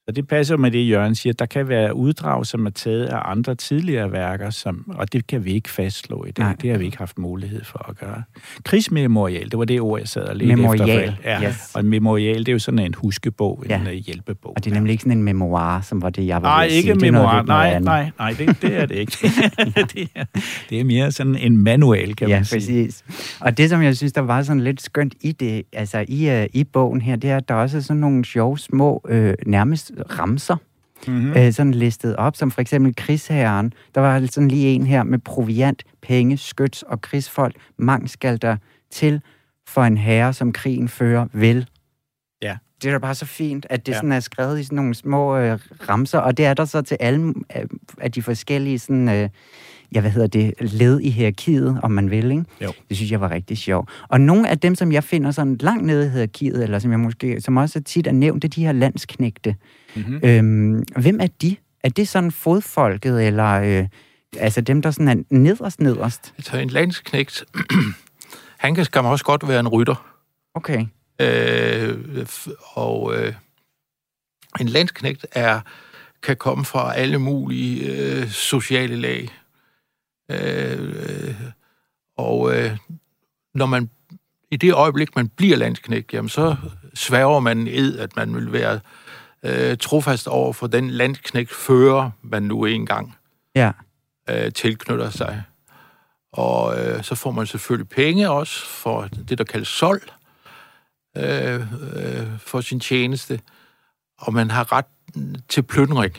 Speaker 6: Og det passer med det, Jørgen siger. Der kan være uddrag, som er taget af andre tidligere værker, som, og det kan vi ikke fastslå i dag.
Speaker 1: Nej.
Speaker 6: Det har vi ikke haft mulighed for at gøre. Krigsmemorial, det var det ord, jeg sad og ledte
Speaker 1: Memorial,
Speaker 6: efter. Ja.
Speaker 1: yes.
Speaker 6: Og en memorial, det er jo sådan en huskebog, en
Speaker 1: Ja.
Speaker 6: ja. hjælpebog.
Speaker 1: Og det er nemlig ikke sådan en memoir, som var det, jeg var
Speaker 6: Nej, ikke
Speaker 1: noget
Speaker 6: memoir.
Speaker 1: noget
Speaker 6: Nej, nej, nej, det, det er det ikke. det, er, det er mere sådan en manual, kan
Speaker 1: Ja,
Speaker 6: man sige.
Speaker 1: præcis. Og det, som jeg synes, der var sådan lidt skønt i det, altså i, uh, i bogen her, det er, at der også er sådan nogle sjove små, øh, nærmest ramser, mm-hmm. øh, sådan listet op, som for eksempel krigsherren. Der var sådan lige en her med proviant, penge, skyts og krigsfolk. Mang skal der til for en herre, som krigen fører, vil.
Speaker 6: Ja.
Speaker 1: Det er da bare så fint, at det
Speaker 6: ja.
Speaker 1: sådan er skrevet i sådan nogle små øh, ramser, og det er der så til alle øh, af de forskellige sådan, øh, ja, hvad hedder det, led i hierarkiet, om man vil, ikke?
Speaker 6: Jo.
Speaker 1: Det synes jeg var rigtig sjovt. Og nogle af dem, som jeg finder sådan langt nede i hierarkiet, eller som jeg måske, som også tit er nævnt, det er de her landsknægte.
Speaker 6: Mm-hmm.
Speaker 1: Øhm, hvem er de? Er det sådan fodfolket, eller øh, altså dem, der sådan er nederst nederst?
Speaker 5: Altså en landsknægt, han kan skam også godt være en rytter.
Speaker 1: Okay.
Speaker 5: Øh, og øh, en landsknægt er, kan komme fra alle mulige øh, sociale lag. Øh, øh, og øh, når man i det øjeblik, man bliver landsknægt, jamen så sværger man ed, at man vil være øh, trofast over for den landsknægt fører, man nu engang
Speaker 1: Ja.
Speaker 5: øh, tilknytter sig. Og øh, så får man selvfølgelig penge også for det, der kaldes sol øh, øh, for sin tjeneste. Og man har ret til plyndring.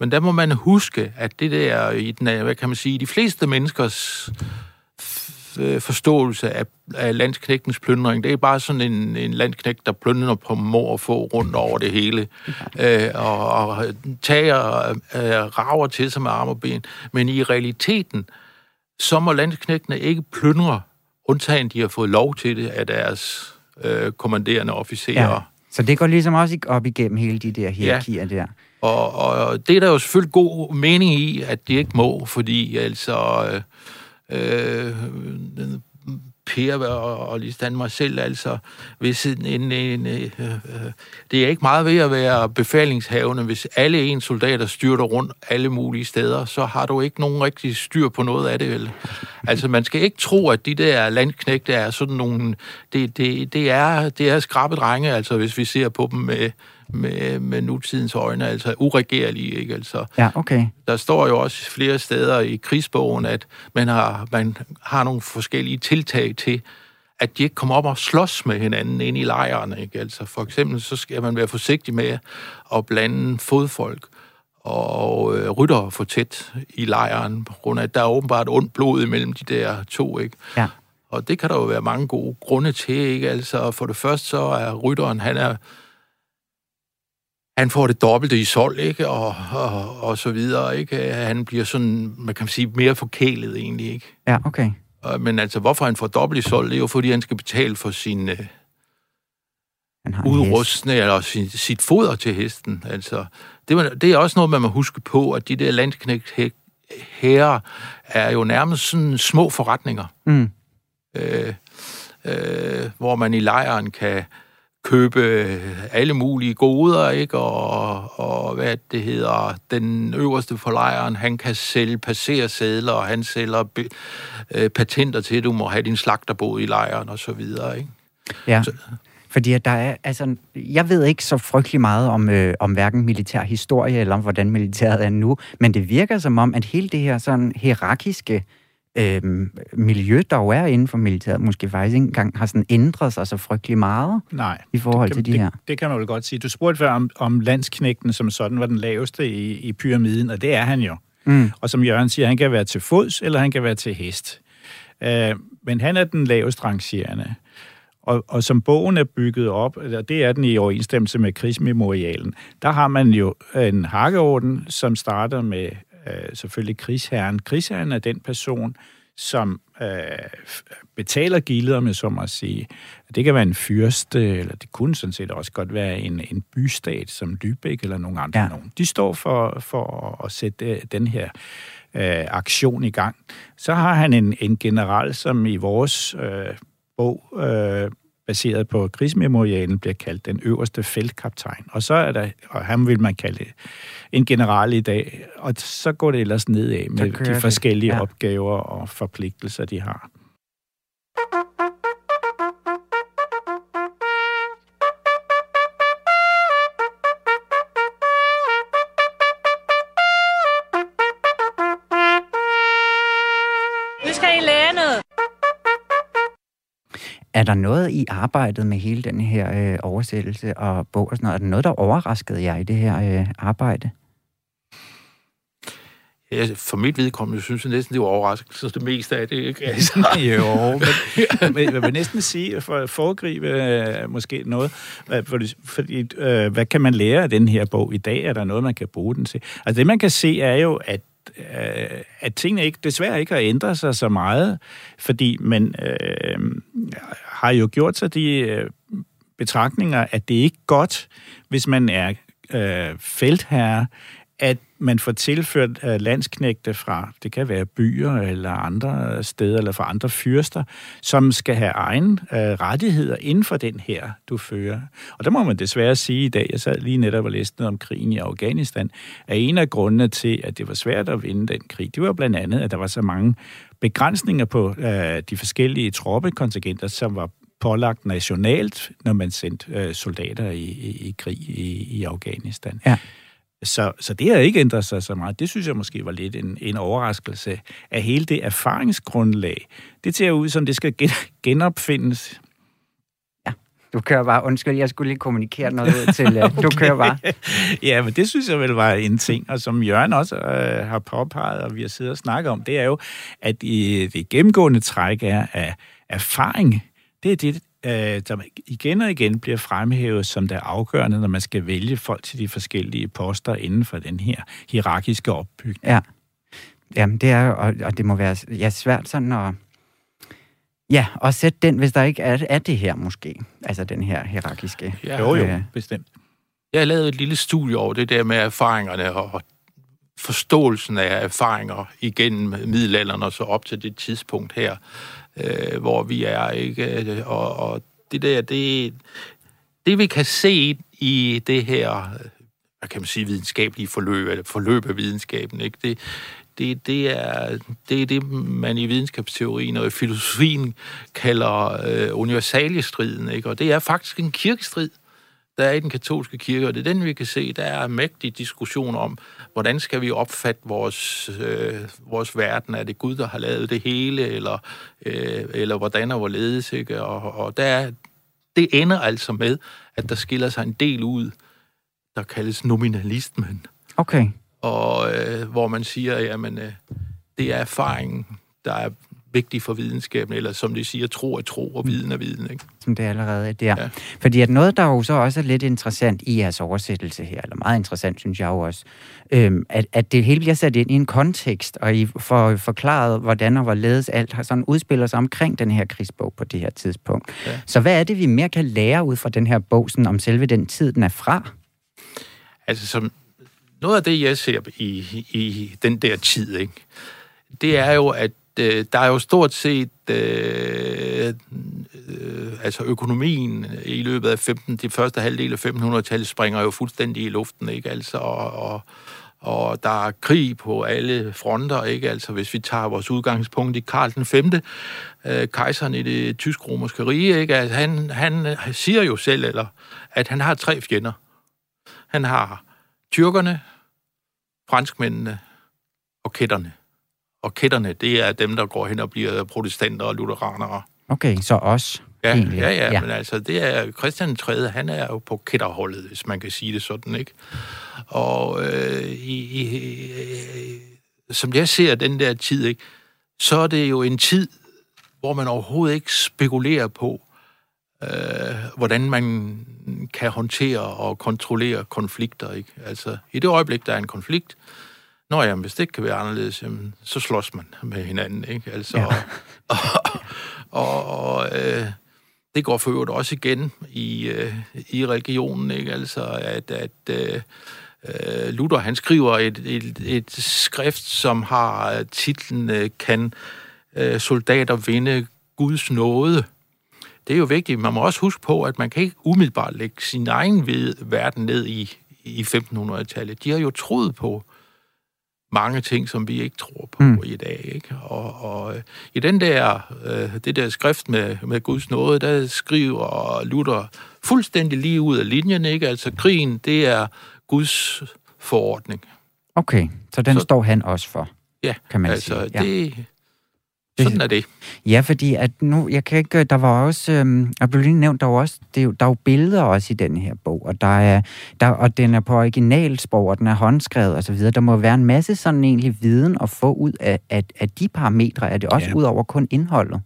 Speaker 5: Men der må man huske, at det der i den, hvad kan man sige, i de fleste menneskers øh, forståelse af, af landsknægtens plyndring, det er bare sådan en, en landsknægt, der plyndrer på mor og få rundt over det hele, øh, og, og tager øh, rager til sig med arme og ben. Men i realiteten, så må landsknægtene ikke plyndre, undtagen de har fået lov til det af deres øh, kommanderende officerer.
Speaker 1: ja. Så det går ligesom også op igennem hele de der hierarkier ja. der.
Speaker 5: Og, og det er der jo selvfølgelig god mening i, at de ikke må, fordi altså øh, Øh, øh, Per og, og lige mig selv, altså hvis en, en, en øh, øh, det er ikke meget ved at være befalingshavende, hvis alle ens soldater styrter rundt alle mulige steder, så har du ikke nogen rigtig styr på noget af det, vel? Altså man skal ikke tro, at de der landknægte er sådan nogle, det, det, det er, det er skrabe drenge, altså hvis vi ser på dem med, med, med nutidens øjne, altså uregerlige, ikke? Altså,
Speaker 1: Ja, okay.
Speaker 5: der står jo også flere steder i krigsbogen, at man har, man har nogle forskellige tiltag til, at de ikke kommer op og slås med hinanden inde i lejrene. Ikke? Altså for eksempel så skal man være forsigtig med at blande fodfolk og øh, rytter for tæt i lejren, på grund af, at der er åbenbart ondt blod imellem de der to. Ikke?
Speaker 1: Ja.
Speaker 5: Og det kan der jo være mange gode grunde til. Ikke? Altså for det første så er rytteren, han er han får det dobbelte i sol, ikke? Og, og, og så videre, ikke? Han bliver sådan, man kan sige, mere forkælet egentlig, ikke?
Speaker 1: Ja, okay.
Speaker 5: Men altså, hvorfor han får dobbelt i sol, det er jo, fordi han skal betale for sin øh, udrustning, eller sin, sit foder til hesten. Altså, det, var, det er også noget, man må huske på, at de der landsknægt herrer er jo nærmest sådan små forretninger,
Speaker 1: Mm.
Speaker 5: øh, øh, hvor man i lejren kan købe alle mulige goder, ikke? Og, og hvad det hedder, den øverste for lejren, han kan sælge passersedler, og han sælger be, øh, patenter til, at du må have din slagterbåd i lejren, og så videre, ikke?
Speaker 1: Ja.
Speaker 5: Så-
Speaker 1: Fordi der er, altså, jeg ved ikke så frygtelig meget om, øh, om hverken militær historie eller om, hvordan militæret er nu, men det virker som om, at hele det her sådan hierarkiske øh, miljø, der jo er inden for militæret, måske faktisk ikke engang har sådan ændret sig så frygtelig meget
Speaker 6: Nej.
Speaker 1: i forhold
Speaker 6: kan,
Speaker 1: til de her.
Speaker 6: Det, det kan man vel godt sige. Du spurgte før om, om landsknægten som sådan var den laveste i, i pyramiden, og det er han jo.
Speaker 1: Mm.
Speaker 6: Og som Jørgen siger, han kan være til fods, eller han kan være til hest. Øh, men han er den lavest rangerende. Og, og som bogen er bygget op, og det er den i overensstemmelse med krigsmemorialen, der har man jo en hakkeorden, som starter med øh, selvfølgelig krigsherren. Krigsherren er den person, som øh, betaler gildet, om jeg så må sige. Det kan være en fyrste, eller det kunne sådan set også godt være en, en bystat som Lübeck eller nogle andre.
Speaker 1: Ja.
Speaker 6: Nogen. De står for, for at sætte øh, den her øh, aktion i gang. Så har han en, en general, som i vores øh, bog, øh, baseret på krigsmemorialen, bliver kaldt den øverste feltkaptajn. Og så er der, og ham vil man kalde en general i dag, og så går det ellers nedad med de
Speaker 1: det.
Speaker 6: forskellige
Speaker 1: Ja.
Speaker 6: opgaver og forpligtelser, de har.
Speaker 1: Er der noget i arbejdet med hele den her øh, oversættelse og bog og sådan noget? Er der noget, der overraskede jer i det her øh, arbejde?
Speaker 5: Ja, for mit vedkommende synes jeg næsten, det var overraskende, det meste af det. Ikke? Altså,
Speaker 6: jo, men, men jeg vil næsten sige, for at foregribe øh, måske noget, hvad- fordi, fordi øh, hvad kan man lære af den her bog i dag? Er der noget, man kan bruge den til? Altså det, man kan se, er jo, at øh, at tingene ikke, desværre ikke har ændret sig så meget, fordi man øh, har jo gjort sig de øh, betragtninger, at det er ikke godt, hvis man er øh, feltherre, at man får tilført øh, landsknægte fra, det kan være byer eller andre steder, eller fra andre fyrster, som skal have egen øh, rettigheder inden for den her, du fører. Og der må man desværre sige i dag, jeg sad lige netop og læste noget om krigen i Afghanistan, at en af grundene til, at det var svært at vinde den krig, det var blandt andet, at der var så mange begrænsninger på øh, de forskellige troppekontingenter, som var pålagt nationalt, når man sendte øh, soldater i, i, i krig i, i Afghanistan.
Speaker 1: Ja.
Speaker 6: Så, så det har ikke ændret sig så meget. Det synes jeg måske var lidt en, en overraskelse af hele det erfaringsgrundlag. Det ser ud som, det skal gen, genopfindes.
Speaker 1: Du kører bare, undskyld, jeg skulle lige kommunikere noget ud til, øh, du kører bare.
Speaker 6: ja, men det synes jeg vel var en ting, og som Jørgen også øh, har påpeget, og vi har siddet og snakket om, det er jo, at i, det gennemgående træk er af erfaring. Det er det, øh, der igen og igen bliver fremhævet som det afgørende, når man skal vælge folk til de forskellige poster inden for den her hierarkiske opbygning.
Speaker 1: Ja. Jamen, det er og, og det må være ja, svært sådan at... Ja, og sætte den, hvis der ikke er, er det her måske. Altså den her hierarkiske...
Speaker 5: Ja.
Speaker 6: Jo, jo,
Speaker 1: Øh,
Speaker 6: bestemt.
Speaker 5: Jeg har lavet et lille studie over det der med erfaringerne og forståelsen af erfaringer igennem middelalderen og så op til det tidspunkt her, øh, hvor vi er, ikke? Og, og det der, det, det vi kan se i det her, hvad kan man sige, videnskabelige forløb, eller forløb af videnskaben, ikke? Det, det, det, er, det er det, man i videnskabsteorien og i filosofien kalder øh, universaliestriden, ikke? Og det er faktisk en kirkestrid, der er i den katolske kirke, og det er den, vi kan se, der er mægtig diskussion om, hvordan skal vi opfatte vores, øh, vores verden? Er det Gud, der har lavet det hele, eller, øh, eller hvordan og hvorledes? Ikke? Og, og der er, det ender altså med, at der skiller sig en del ud, der kaldes nominalismen,
Speaker 1: Okay.
Speaker 5: og øh, hvor man siger, jamen, øh, det er erfaringen, der er vigtig for videnskaben, eller som de siger, tro er tro, og viden er viden. Ikke?
Speaker 1: som det allerede er der. Ja.
Speaker 5: Ja.
Speaker 1: Fordi at noget, der jo så også er lidt interessant i jeres oversættelse her, eller meget interessant, synes jeg jo også, øhm, at, at det hele bliver sat ind i en kontekst, og I får forklaret, hvordan og hvorledes alt har sådan udspiller sig omkring den her krigsbog på det her tidspunkt.
Speaker 5: Ja.
Speaker 1: Så hvad er det, vi mere kan lære ud fra den her bog, sådan om selve den tid, den er fra?
Speaker 5: Altså, som noget af det, jeg ser i, i den der tid, ikke, det er jo, at øh, der er jo stort set øh, øh, altså økonomien i løbet af 15, de første halvdel af 1500-tallet springer jo fuldstændig i luften, ikke? Altså, og, og, og der er krig på alle fronter, ikke? Altså, hvis vi tager vores udgangspunkt i Karl den 5., øh, kejseren i det tysk-romerske rige, ikke? Altså, han, han siger jo selv, eller, at han har tre fjender. Han har tyrkerne, franskmændene og kætterne. Og kætterne, det er dem, der går hen og bliver protestanter og lutheranere.
Speaker 1: Okay, så os.
Speaker 5: Ja,
Speaker 1: egentlig.
Speaker 5: ja, ja, ja, men altså, det er Christian 3., han er jo på kætterholdet, hvis man kan sige det sådan, ikke? Og øh, i, i, øh, som jeg ser den der tid, ikke, så er det jo en tid, hvor man overhovedet ikke spekulerer på, øh, hvordan man kan håndtere og kontrollere konflikter. Ikke? Altså, i det øjeblik, der er en konflikt, Nå jamen, hvis det ikke kan være anderledes, jamen, så slås man med hinanden, ikke? Altså, ja. og, og, og øh, det går for øvrigt også igen i, øh, i religionen, ikke? Altså, at, at øh, øh Luther, han skriver et, et, et skrift, som har titlen øh, Kan øh, soldater vinde Guds nåde? Det er jo vigtigt. Man må også huske på, at man kan ikke umiddelbart lægge sin egen verden ned i, i 1500-tallet. De har jo troet på mange ting, som vi ikke tror på mm. i dag. Ikke? Og, og i den der, øh, det der skrift med, med Guds nåde, der skriver Luther fuldstændig lige ud af linjen. Ikke? Altså krigen, det er Guds forordning.
Speaker 1: Okay, så den så, står han også for,
Speaker 5: ja,
Speaker 1: kan man
Speaker 5: altså,
Speaker 1: sige. Ja.
Speaker 5: Det, sådan er det.
Speaker 1: Ja, fordi at nu, jeg kan ikke, der var også, øhm, jeg blev lige nævnt, der var også, det er jo, der er jo billeder også i den her bog, og, der er, der, og den er på originalsprog, og den er håndskrevet og så videre. Der må være en masse sådan egentlig viden at få ud af, af, af de parametre. Er det også ja. ud over kun indholdet?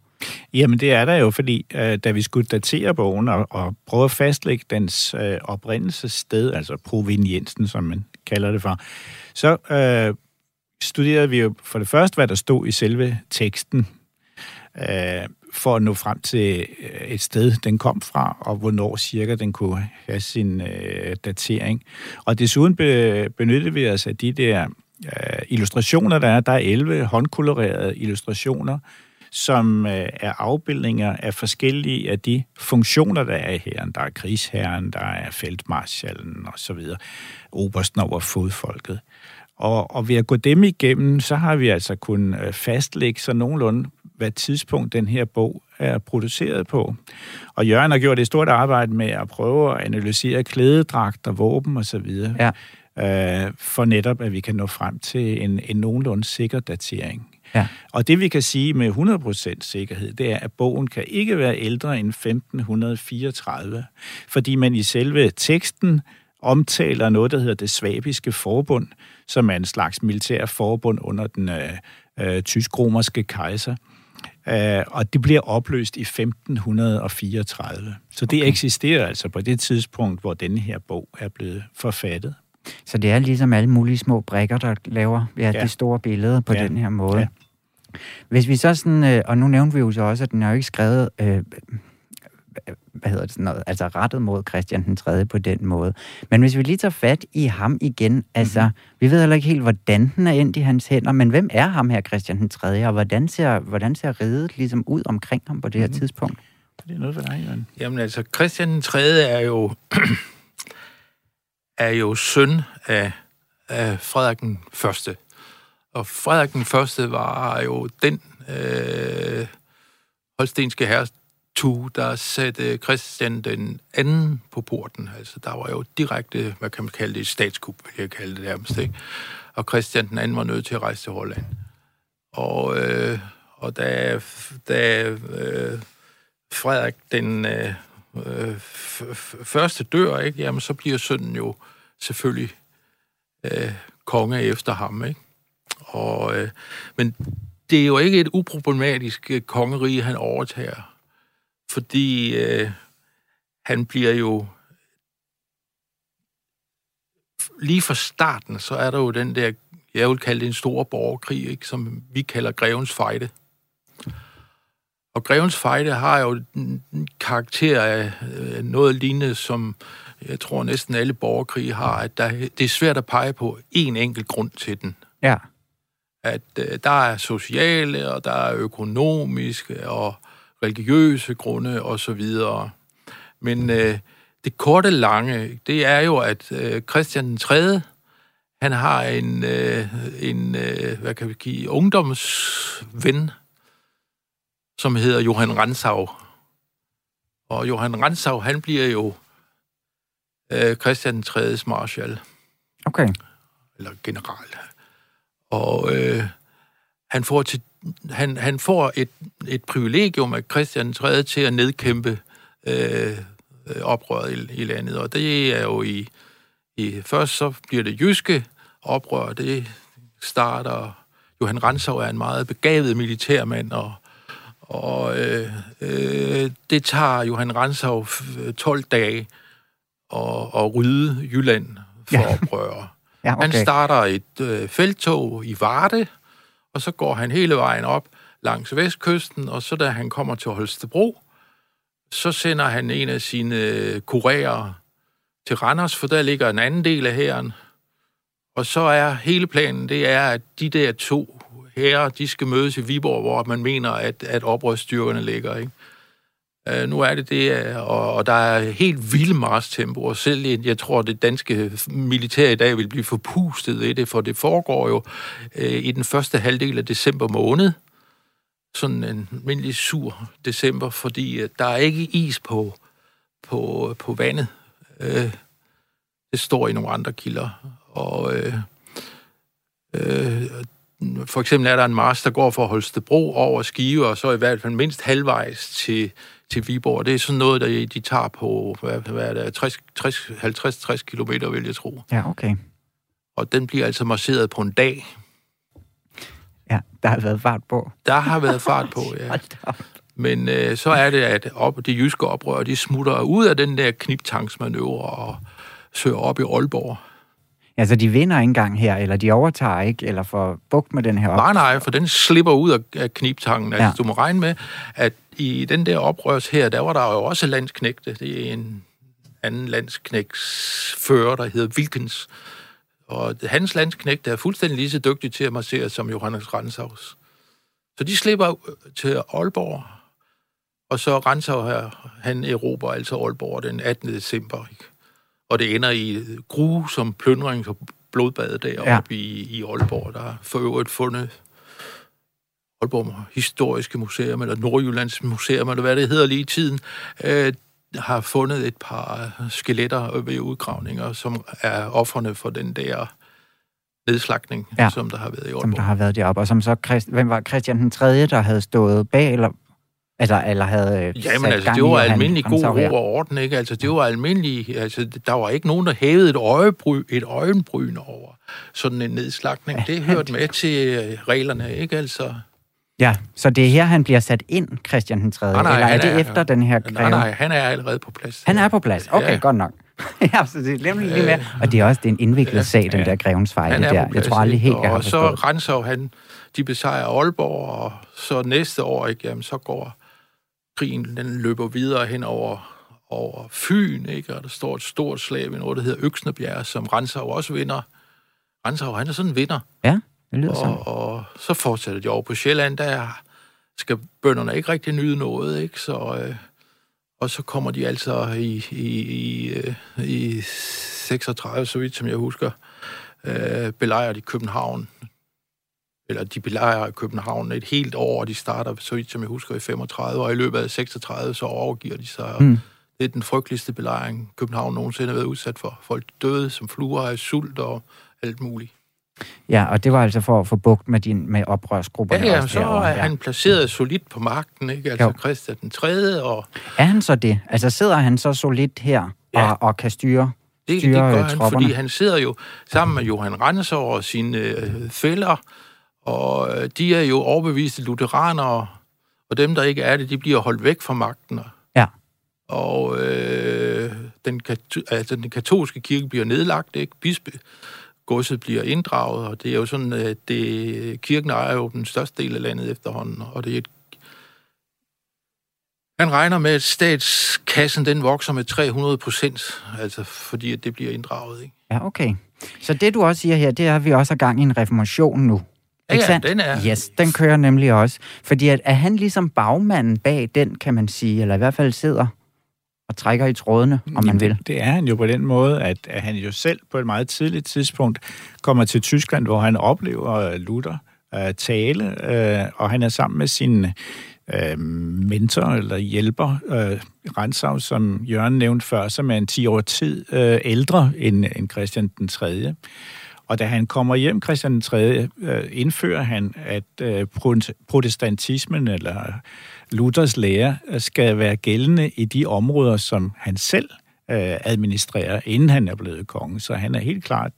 Speaker 6: Jamen det er der jo, fordi øh, da vi skulle datere bogen og, og prøve at fastlægge dens øh, oprindelsessted, altså proveniensen, som man kalder det for, så øh, studerede vi jo for det første, hvad der stod i selve teksten, øh, for at nå frem til øh, et sted, den kom fra, og hvornår cirka den kunne have sin øh, datering. Og desuden be, benyttede vi os af de der øh, illustrationer, der er. Der er 11 håndkolorerede illustrationer, som øh, er afbildninger af forskellige af de funktioner, der er i herren. Der er krigsherren, der er feltmarschallen osv., obersten over fodfolket. Og, og ved at gå dem igennem, så har vi altså kunnet øh, fastlægge så nogenlunde, hvad tidspunkt den her bog er produceret på. Og Jørgen har gjort et stort arbejde med at prøve at analysere klædedragter, våben osv., ja. øh, for netop, at vi kan nå frem til en, en nogenlunde sikker datering. Ja. Og det vi kan sige med 100% sikkerhed, det er, at bogen kan ikke være ældre end 1534, fordi man i selve teksten omtaler noget, der hedder det svabiske forbund, som er en slags militær forbund under den øh, øh, tysk-romerske kejser. Øh, og det bliver opløst i 1534. Så det okay. eksisterer altså på det tidspunkt, hvor denne her bog er blevet forfattet.
Speaker 1: Så det er ligesom alle mulige små brækker, der laver ja, ja. de store billeder på ja. den her måde. Ja. Hvis vi så sådan, øh, og nu nævnte vi jo så også, at den er jo ikke skrevet øh, hvad hedder det sådan noget, altså rettet mod Christian den 3. på den måde. Men hvis vi lige tager fat i ham igen, altså, mm-hmm. vi ved heller ikke helt, hvordan den er endt i hans hænder, men hvem er ham her, Christian den 3., og hvordan ser, hvordan ser ridet ligesom ud omkring ham på det her mm-hmm. tidspunkt?
Speaker 6: Det er noget for dig, Jørgen.
Speaker 5: Jamen altså, Christian den 3. er jo, er jo søn af, af Frederik den 1. Og Frederik den 1. var jo den øh, holstenske herre, tue, der satte Christian den anden på porten. Altså, der var jo direkte, hvad kan man kalde det, statskup, vil jeg kalde det nærmest, ikke? Og Christian den anden var nødt til at rejse til Holland. Og, øh, og da, da øh, Frederik den øh, øh første dør, ikke? Jamen, så bliver sønnen jo selvfølgelig øh, konge efter ham, ikke? Og, øh, men det er jo ikke et uproblematisk øh, kongerige, han overtager fordi øh, han bliver jo lige fra starten, så er der jo den der, jeg vil kalde det en stor borgerkrig, ikke, som vi kalder Grevens Fejde. Og Grevens Fejde har jo en karakter af øh, noget lignende, som jeg tror næsten alle borgerkrige har, at der, det er svært at pege på en enkelt grund til den.
Speaker 1: Ja.
Speaker 5: At øh, der er sociale, og der er økonomiske, og religiøse grunde osv. Men øh, det korte lange, det er jo, at øh, Christian 3. han har en, øh, en øh, hvad kan vi give, ungdomsven, som hedder Johan Ransau. Og Johan Ransau, han bliver jo øh, Christian 3.s marshal,
Speaker 1: Okay.
Speaker 5: eller general. Og øh, han får, til, han, han får et, et privilegium af Christian 3. til at nedkæmpe øh, øh, oprøret i, i landet. Og det er jo i, i... Først så bliver det jyske oprør, det starter... Johan Ransau er en meget begavet militærmand, og, og øh, øh, det tager Johan Ransau f- 12 dage at, at rydde Jylland for
Speaker 1: Ja.
Speaker 5: oprørere.
Speaker 1: Ja,
Speaker 5: Han
Speaker 1: okay.
Speaker 5: starter et øh, feltog i Varde, og så går han hele vejen op langs vestkysten, og så da han kommer til Holstebro, så sender han en af sine øh, kurerer til Randers, for der ligger en anden del af hæren. Og så er hele planen, det er, at de der to hære, de skal mødes i Viborg, hvor man mener, at, at oprørsstyrkerne ligger. Ikke? Uh, nu er det det, øh, og, og der er helt vilde marstempo, og selv jeg tror, det danske militær i dag vil blive forpustet i det, for det foregår jo uh, i den første halvdel af december måned, sådan en almindelig sur december, fordi uh, der er ikke is på, på, på vandet. Uh, det står i nogle andre kilder, og uh, uh, for eksempel er der en mars, der går fra Holstebro over Skive, og så i hvert fald mindst halvvejs til, til Viborg. Det er sådan noget, der de tager på, hvad, hvad er det, 60, 60, 50-60 kilometer, vil jeg tro.
Speaker 1: Ja, okay.
Speaker 5: Og den bliver altså marcheret på en dag.
Speaker 1: Ja, der har været fart på.
Speaker 5: Der har været fart på, ja. Men øh, så er det, at op, de jyske oprør, de smutter ud af den der kniptanksmanøvre og søger op i Aalborg.
Speaker 1: Ja, så de vinder ikke engang her, eller de overtager ikke, eller får bugt med den her op.
Speaker 5: Nej, nej, for den slipper ud af, kniptangen. Altså,
Speaker 1: Ja.
Speaker 5: du må regne med, at i den der oprørs her, der var der jo også landsknægte. Det er en anden landsknægtsfører, der hedder Wilkens. Og hans landsknægte er fuldstændig lige så dygtig til at marchere som Johannes Ransaus. Så de slipper til Aalborg, og så Ransau her, han erobrer altså Aalborg den 18. december. Ikke? Og det ender i grusom plyndring og blodbad deroppe
Speaker 1: Ja.
Speaker 5: i, i Aalborg. Der er for øvrigt fundet Aalborg Historiske Museum, eller Nordjyllands Museum, eller hvad det hedder lige i tiden, øh, har fundet et par skeletter ved udgravninger, som er offerne for den der nedslagning,
Speaker 1: Ja.
Speaker 5: som der har været i
Speaker 1: som
Speaker 5: Aalborg.
Speaker 1: der har været deroppe. Og som så, Christ, hvem var Christian den 3., der havde stået bag, eller, eller, eller havde øh,
Speaker 5: Jamen altså, det var
Speaker 1: han
Speaker 5: almindelig god ro og orden, ikke? Altså, det var almindelig... Altså, der var ikke nogen, der hævede et, øjebry, et øjenbryn over sådan en nedslagning. Det hørte med til øh, reglerne, ikke? Altså,
Speaker 1: Ja, så det er her, han bliver sat ind, Christian den 3.,
Speaker 5: Nej, nej,
Speaker 1: eller er det
Speaker 5: er-
Speaker 1: efter den her
Speaker 5: nej,
Speaker 1: greve?
Speaker 5: nej, han er allerede på plads.
Speaker 1: Han er på plads. Okay,
Speaker 5: Ja.
Speaker 1: godt nok. ja, så det er nemlig lige med. Og det er også det er en indviklet sag, den der grevens fejl
Speaker 5: er
Speaker 1: der.
Speaker 5: på
Speaker 1: Jeg
Speaker 5: plads,
Speaker 1: tror aldrig helt, jeg har
Speaker 5: Og så. Ransau, han, de besejrer Aalborg, og så næste år, ikke? Jamen, så går krigen, den løber videre hen over, over Fyn, ikke? Og der står et stort slag ved noget, der hedder Øksnebjerg, som Ransau også vinder. Ransau, han er sådan en vinder.
Speaker 1: Ja, det lyder sådan.
Speaker 5: Og, og så fortsætter de over på Sjælland, der skal bønderne ikke rigtig nyde noget, ikke? Så, øh, og så kommer de altså i, i, i, øh, i 36, så vidt som jeg husker, øh, belejrer de København. Eller de belejrer København et helt år, og de starter, så vidt som jeg husker, i 35, og i løbet af 36, så overgiver de sig.
Speaker 1: Mm.
Speaker 5: Det er den frygteligste belejring, København nogensinde har været udsat for. Folk døde som fluer af sult og alt muligt.
Speaker 1: Ja, og det var altså for at få bugt med, din, med oprørsgrupperne
Speaker 5: Ja, ja, så
Speaker 1: derovre,
Speaker 5: er han placeret solidt på magten, ikke? Altså
Speaker 1: Jo.
Speaker 5: Christian den 3. og
Speaker 1: Er han så det? Altså sidder han så solidt her
Speaker 5: Ja.
Speaker 1: og, og kan styre?
Speaker 5: det, det
Speaker 1: Styrer,
Speaker 5: gør
Speaker 1: øh,
Speaker 5: han,
Speaker 1: tropperne.
Speaker 5: fordi han sidder jo sammen med Johan Ransau og sine øh, fælder, og øh, de er jo overbeviste lutheranere, og dem, der ikke er det, de bliver holdt væk fra magten.
Speaker 1: Ja.
Speaker 5: Og øh, den, altså, den katolske kirke bliver nedlagt, ikke? Bispe godset bliver inddraget, og det er jo sådan, at det, kirken ejer jo den største del af landet efterhånden, og det er et man regner med, at statskassen den vokser med 300 procent, altså fordi at det bliver inddraget. Ikke?
Speaker 1: Ja, okay. Så det, du også siger her, det er, at vi også har gang i en reformation nu.
Speaker 5: Ja,
Speaker 1: Ikke
Speaker 5: ja,
Speaker 1: sandt?
Speaker 5: den er-
Speaker 1: Yes, den kører nemlig også. Fordi at, er han ligesom bagmanden bag den, kan man sige, eller i hvert fald sidder og trækker i trådene, om man vil.
Speaker 6: Det er han jo på den måde, at, at han jo selv på et meget tidligt tidspunkt kommer til Tyskland, hvor han oplever Luther uh, tale, uh, og han er sammen med sin uh, mentor eller hjælper, uh, Rensau, som Jørgen nævnte før, som er en 10 år tid uh, ældre end, end Christian den 3. Og da han kommer hjem, Christian 3., øh, indfører han, at øh, protestantismen eller Luthers lære øh, skal være gældende i de områder, som han selv administrerer, inden han er blevet konge. Så han er helt klart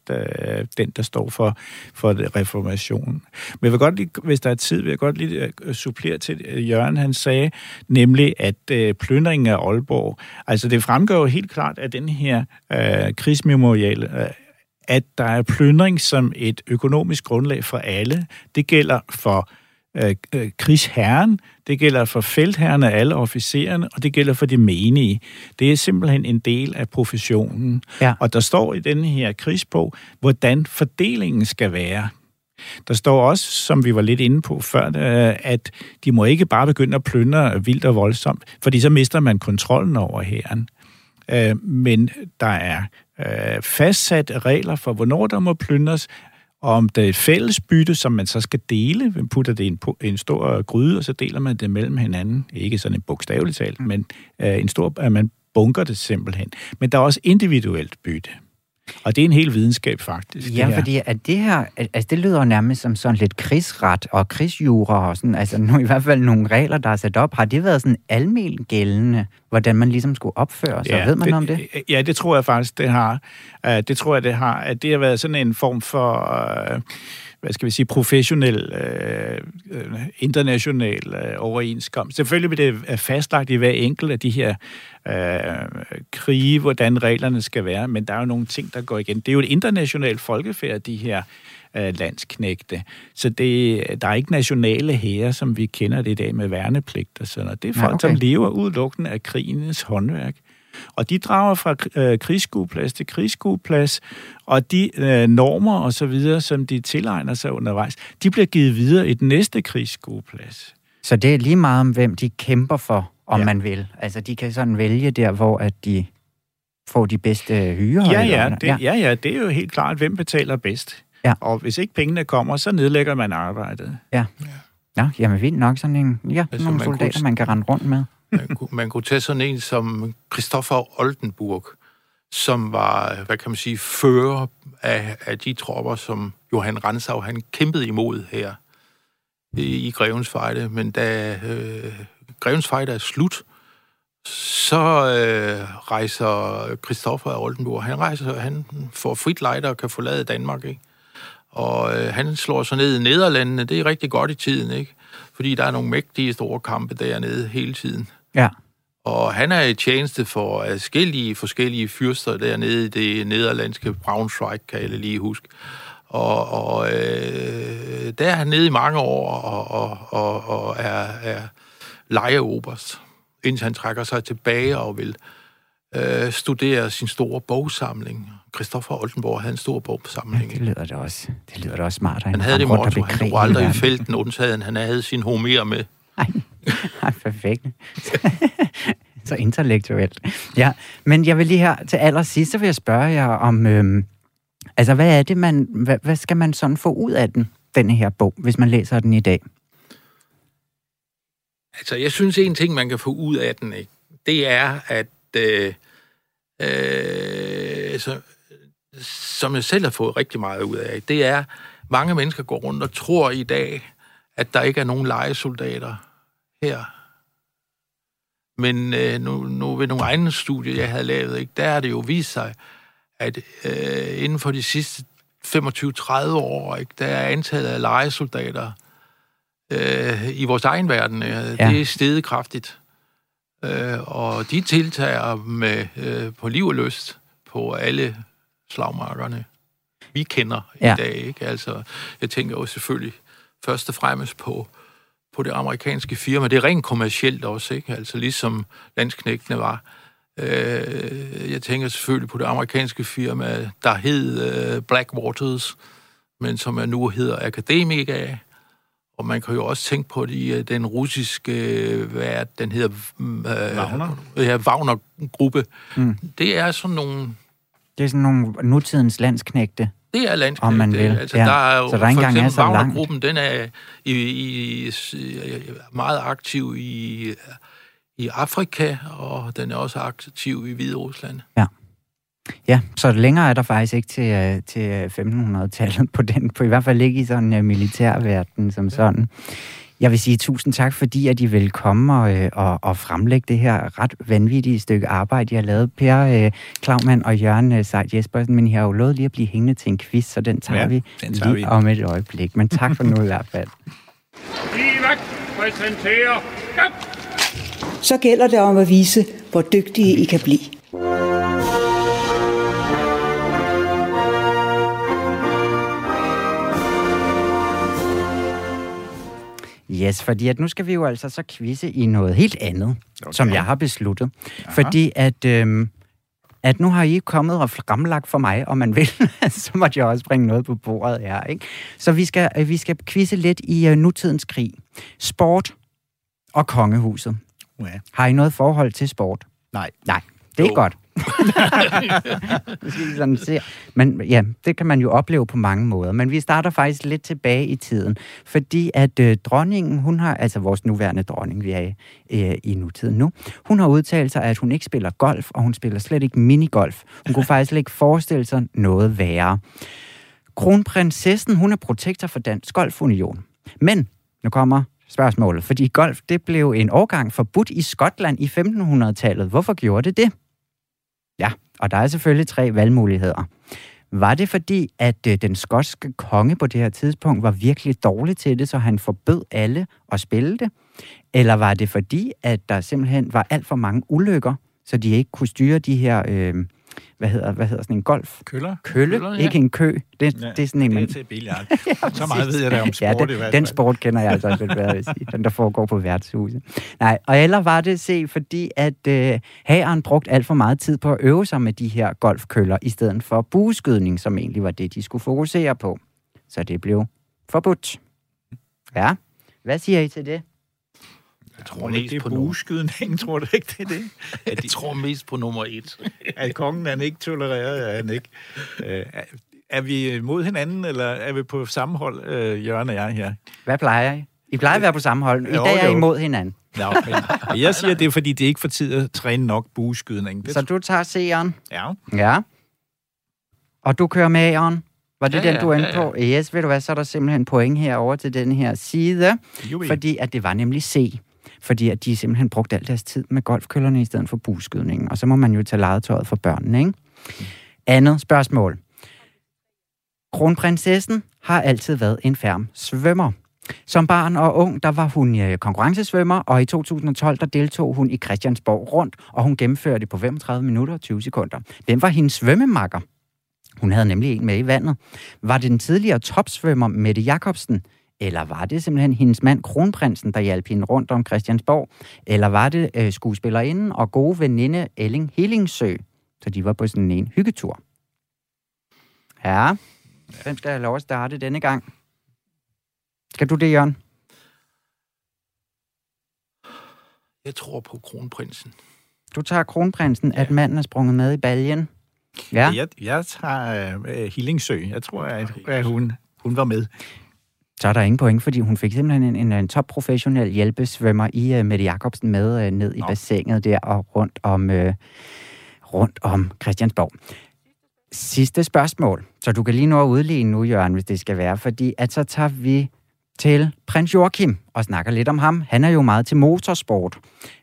Speaker 6: den, der står for, for reformationen. Men jeg vil godt lige, hvis der er tid, vil jeg godt lige supplere til Jørgen, han sagde, nemlig at plyndringen af Aalborg, altså det fremgår jo helt klart, at den her øh, krigsmemorial at der er plyndring som et økonomisk grundlag for alle. Det gælder for øh, øh, krigsherren, det gælder for feltherren af alle officererne, og det gælder for de menige. Det er simpelthen en del af professionen. Ja. Og der står i denne her krigsbog, hvordan fordelingen skal være. Der står også, som vi var lidt inde på før, øh, at de må ikke bare begynde at plyndre vildt og voldsomt, fordi så mister man kontrollen over hæren. Øh, men der er øh, fastsat regler for, hvornår der må plyndres, og om det er fælles bytte, som man så skal dele, man putter det i en, en stor gryde, og så deler man det mellem hinanden. Ikke sådan en bogstaveligt talt, men øh, en stor, at man bunker det simpelthen. Men der er også individuelt bytte. Og det er en hel videnskab, faktisk.
Speaker 1: Ja, fordi at det her, altså det lyder nærmest som sådan lidt krigsret og krigsjura og sådan, altså nu i hvert fald nogle regler, der er sat op. Har det været sådan almen gældende, hvordan man ligesom skulle opføre sig? Ja, Ved man
Speaker 6: det,
Speaker 1: om det?
Speaker 6: Ja, det tror jeg faktisk, det har. Uh, det tror jeg, det har. At det har været sådan en form for... Uh, hvad skal vi sige, professionel, øh, øh, international øh, overenskomst. Selvfølgelig vil det fastlagt i hver enkelt af de her øh, krige, hvordan reglerne skal være, men der er jo nogle ting, der går igen. Det er jo et internationalt folkefærd, de her øh, landsknægte. Så det, der er ikke nationale hære, som vi kender det i dag med værnepligt og sådan noget. Det er folk, ja, okay. som lever udelukkende af krigens håndværk. Og de drager fra øh, krigsskueplads til krigsskueplads, og de øh, normer og så videre, som de tilegner sig undervejs, de bliver givet videre i den næste krigsskueplads.
Speaker 1: Så det er lige meget om, hvem de kæmper for, om ja. man vil. Altså, de kan sådan vælge der, hvor at de får de bedste hyre?
Speaker 6: Ja, ja, det, ja. ja, ja, det er jo helt klart, hvem betaler bedst. Ja. Og hvis ikke pengene kommer, så nedlægger man arbejdet.
Speaker 1: Ja. ja. Nå, jamen vildt nok sådan en, ja, altså, nogle soldater, kunne... man kan rende rundt med.
Speaker 5: Man kunne, man kunne tage sådan en som Christoffer Oldenburg, som var, hvad kan man sige, fører af, af de tropper, som Johan Ransau, han kæmpede imod her i, i Grevens Fejde. Men da øh, Grevens Fejde er slut, så øh, rejser Christoffer af Oldenburg, han rejser, han får frit lejde og kan forlade Danmark, ikke? Og øh, han slår sig ned i Nederlandene, det er rigtig godt i tiden, ikke? Fordi der er nogle mægtige store kampe dernede hele tiden.
Speaker 1: Ja.
Speaker 5: Og han er i tjeneste for forskellige, forskellige fyrster dernede i det nederlandske Braunschweig, kan jeg lige huske. Og, og øh, der er han nede i mange år og, og, og, og er, er lejeoberst, indtil han trækker sig tilbage og vil øh, studere sin store bogsamling. Christoffer Oldenborg havde en stor bogsamling.
Speaker 1: Ja, det lyder det også. Det lyder det også smart.
Speaker 5: Han havde det motto, han tog aldrig i felten, undtagen han havde sin homer med.
Speaker 1: Nej, perfekt. så intellektuelt. Ja, men jeg vil lige her til allersidst, så vil jeg spørge jer om, øhm, altså hvad er det, man, hvad, hvad skal man sådan få ud af den, denne her bog, hvis man læser den i dag?
Speaker 5: Altså, jeg synes, en ting, man kan få ud af den, ikke, det er, at øh, øh, så, som jeg selv har fået rigtig meget ud af, det er, mange mennesker går rundt og tror i dag, at der ikke er nogen legesoldater her. Men øh, nu, nu ved nogle egne studier, jeg havde lavet, ikke, der har det jo vist sig, at øh, inden for de sidste 25-30 år, ikke, der er antallet af legesoldater øh, i vores egen verden, øh, ja. det er steget kraftigt. Øh, og de tiltager med, øh, på liv og lyst på alle slagmarkerne, vi kender ja. i dag. Ikke? Altså, jeg tænker jo selvfølgelig først og fremmest på, på det amerikanske firma. Det er rent kommercielt også, ikke? Altså ligesom landsknægtene var. Øh, jeg tænker selvfølgelig på det amerikanske firma, der hed øh, Blackwaters, men som er nu hedder Akademika, Og man kan jo også tænke på de, den russiske, hvad er, det, den hedder... Øh,
Speaker 6: Wagner?
Speaker 5: Ja, Wagner-gruppe.
Speaker 1: Mm.
Speaker 5: Det er sådan nogle...
Speaker 1: Det er sådan nogle nutidens landsknægte.
Speaker 5: Det er landskab.
Speaker 1: Om man vil,
Speaker 5: Altså,
Speaker 1: ja.
Speaker 5: der er jo,
Speaker 1: Så der
Speaker 5: for
Speaker 1: engang er
Speaker 5: eksempel
Speaker 1: så langt.
Speaker 5: Wagner-gruppen, den er i, i, i, meget aktiv i, i Afrika, og den er også aktiv i Hvide Rusland.
Speaker 1: Ja, så længere er der faktisk ikke til, øh, til 1500-tallet på den, på i hvert fald ikke i sådan en uh, militærverden som sådan. Jeg vil sige tusind tak, fordi at I vil komme og, øh, og, og fremlægge det her ret vanvittige stykke arbejde, I har lavet. Per øh, Klaumann og Jørgen øh, Sejt Jespersen, men I har jo lovet lige at blive hængende til en quiz, så den tager
Speaker 6: Ja,
Speaker 1: vi
Speaker 6: den tager
Speaker 1: lige
Speaker 6: vi.
Speaker 1: om et øjeblik. Men tak for nu i hvert fald.
Speaker 7: Præsenterer...
Speaker 3: Så gælder det om at vise, hvor dygtige I kan blive.
Speaker 1: Yes, fordi at nu skal vi jo altså så quizze i noget helt andet, okay. som jeg har besluttet. Ja. Fordi at, øhm, at nu har I kommet og fremlagt for mig, om man vil, så måtte jeg også bringe noget på bordet her. Ikke? Så vi skal, øh, vi skal quizze lidt i uh, nutidens krig. Sport og kongehuset.
Speaker 6: Ja.
Speaker 1: Har I noget forhold til sport?
Speaker 6: Nej.
Speaker 1: Nej, det er
Speaker 5: Jo.
Speaker 1: godt. Vi sådan se. Men ja, det kan man jo opleve på mange måder. Men vi starter faktisk lidt tilbage i tiden. Fordi at øh, dronningen, hun har, altså vores nuværende dronning, vi er i, øh, i nutiden nu, hun har udtalt sig, at hun ikke spiller golf, og hun spiller slet ikke minigolf. Hun kunne faktisk slet ikke forestille sig noget værre. Kronprinsessen, hun er protektor for Dansk Golfunion. Men, nu kommer spørgsmålet, fordi golf, det blev en årgang forbudt i Skotland i 1500-tallet. Hvorfor gjorde det det? Ja, og der er selvfølgelig tre valgmuligheder. Var det fordi, at øh, den skotske konge på det her tidspunkt var virkelig dårlig til det, så han forbød alle at spille det? Eller var det fordi, at der simpelthen var alt for mange ulykker, så de ikke kunne styre de her, øh, hvad, hedder, hvad hedder sådan en golf?
Speaker 6: Køller?
Speaker 1: Kølle,
Speaker 5: Køller, ja.
Speaker 1: ikke en kø. Det,
Speaker 6: Ja,
Speaker 1: det er sådan en,
Speaker 6: Det
Speaker 1: man...
Speaker 6: er til billard. Så meget ved jeg da om sport
Speaker 1: ja,
Speaker 6: i
Speaker 1: den,
Speaker 6: hvert fald.
Speaker 1: den sport kender jeg altså lidt bedre, vil sige. Den, der foregår på værtshuset. Nej, og eller var det se, fordi at øh, hæren brugte alt for meget tid på at øve sig med de her golfkøller, i stedet for bueskydning, som egentlig var det, de skulle fokusere på. Så det blev forbudt. Ja, hvad siger I til det?
Speaker 5: Jeg
Speaker 6: Tror
Speaker 5: tror
Speaker 6: du ikke,
Speaker 5: mest
Speaker 6: det
Speaker 5: på
Speaker 6: er
Speaker 5: nummer,
Speaker 6: bueskydning? Tror du ikke, det er det?
Speaker 5: jeg tror mest på nummer et.
Speaker 6: At kongen han ikke tolereret, er han ikke. Øh, er- er vi mod hinanden, eller er vi på samme hold, øh, Jørgen og jeg her?
Speaker 1: Hvad plejer I? I plejer at være på samme hold. I
Speaker 6: Jo,
Speaker 1: dag er I imod hinanden.
Speaker 6: Nå, men jeg siger, det er, fordi det er ikke for tid at træne nok bueskydning. Det,
Speaker 1: Så du tager seeren.
Speaker 6: ja.
Speaker 1: Ja. Og du kører med Aaron? Var det
Speaker 5: Ja,
Speaker 1: den, du er
Speaker 5: ja,
Speaker 1: inde
Speaker 5: ja,
Speaker 1: på? Yes, ved du hvad, så er der simpelthen point herover til den her side.
Speaker 6: Jo,
Speaker 1: Fordi at det var nemlig C. Fordi at de simpelthen brugte al deres tid med golfkøllerne i stedet for buskydningen. Og så må man jo tage legetøjet for børnene, ikke? Andet spørgsmål. Kronprinsessen har altid været en færm svømmer. Som barn og ung, der var hun øh, konkurrencesvømmer, og i 2012, der deltog hun i Christiansborg rundt, og hun gennemførte det på 35 minutter og 20 sekunder. Hvem var hendes svømmemakker? Hun havde nemlig en med i vandet. Var det den tidligere topsvømmer Mette Jacobsen? Eller var det simpelthen hendes mand, kronprinsen, der hjalp hende rundt om Christiansborg? Eller var det øh, skuespillerinden og gode veninde Elling Hillingsø? Så de var på sådan en hyggetur. Ja, hvem skal have lov at starte denne gang? Skal du det, Jørgen?
Speaker 5: Jeg tror på kronprinsen.
Speaker 1: Du tager kronprinsen, at manden er sprunget med i baljen. Ja,
Speaker 6: Jeg, jeg tager uh, Hillingsø. Jeg tror, at, at hun, hun var med.
Speaker 1: Så er der ingen point, fordi hun fik simpelthen en, en, en topprofessionel hjælpesvømmer i uh, Mette Jacobsen med uh, ned i
Speaker 6: Nå.
Speaker 1: bassinet der og rundt om, uh, rundt om Christiansborg. Sidste spørgsmål, så du kan lige nå at udligne nu, Jørgen, hvis det skal være, fordi at så tager vi til prins Joachim og snakker lidt om ham. Han er jo meget til motorsport,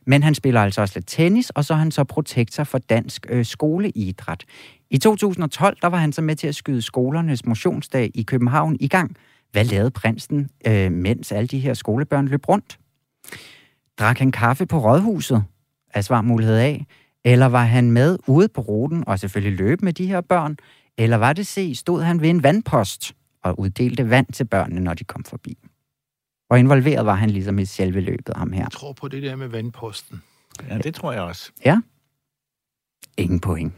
Speaker 1: men han spiller altså også lidt tennis, og så er han så protektor for dansk øh, skoleidræt. I 2012, der var han så med til at skyde skolernes motionsdag i København i gang. Hvad lavede prinsen, øh, mens alle de her skolebørn løb rundt? Drak han kaffe på rådhuset? Er svar mulighed A. Eller var han med ude på ruten og selvfølgelig løb med de her børn? Eller var det C, stod han ved en vandpost og uddelte vand til børnene, når de kom forbi? Og involveret var han ligesom i selve løbet, ham her.
Speaker 5: Jeg tror på det der med vandposten.
Speaker 6: Ja, det tror jeg også.
Speaker 1: Ingen point.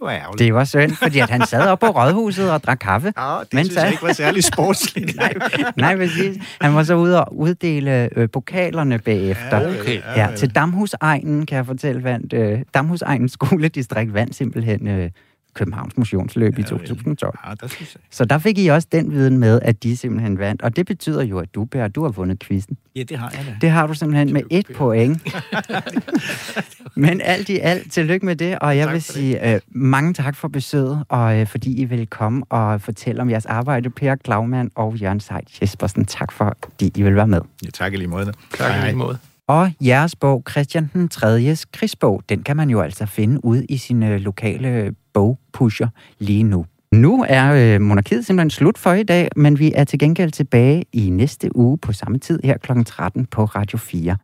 Speaker 6: Det var ærgerligt.
Speaker 1: Det var synd, fordi at han sad op på rådhuset og drak kaffe.
Speaker 6: Ja, det
Speaker 1: Men
Speaker 6: synes
Speaker 1: så-
Speaker 6: jeg ikke var særlig sportsligt.
Speaker 1: Nej, nej, præcis. Han var så ude og uddele øh, pokalerne bagefter.
Speaker 5: Okay.
Speaker 1: Ja, til Damhusegnen, kan jeg fortælle, vandt øh, Damhusegnens skoledistrikt vandt simpelthen øh, Københavns motionsløb i 2012.
Speaker 6: Ja, der synes jeg.
Speaker 1: Så der fik I også den viden med, at de simpelthen vandt. Og det betyder jo, at du, Per, du har vundet quizzen.
Speaker 6: Ja, det har jeg da.
Speaker 1: Det har du simpelthen med et point. Men alt i alt, tillykke med det, og jeg
Speaker 6: Tak
Speaker 1: vil sige øh, mange tak for besøget, og øh, fordi I vil komme og fortælle om jeres arbejde, Per Klaumann og Jørgen Seidt Jespersen. Tak for, fordi I vil være med.
Speaker 6: Ja, tak i lige måde.
Speaker 5: Tak i lige måde.
Speaker 1: Og jeres bog, Christian den 3. krigsbog, den kan man jo altså finde ude i sine lokale bogpusher lige nu. Nu er øh, monarkiet simpelthen slut for i dag, men vi er til gengæld tilbage i næste uge på samme tid her kl. 13 på Radio 4.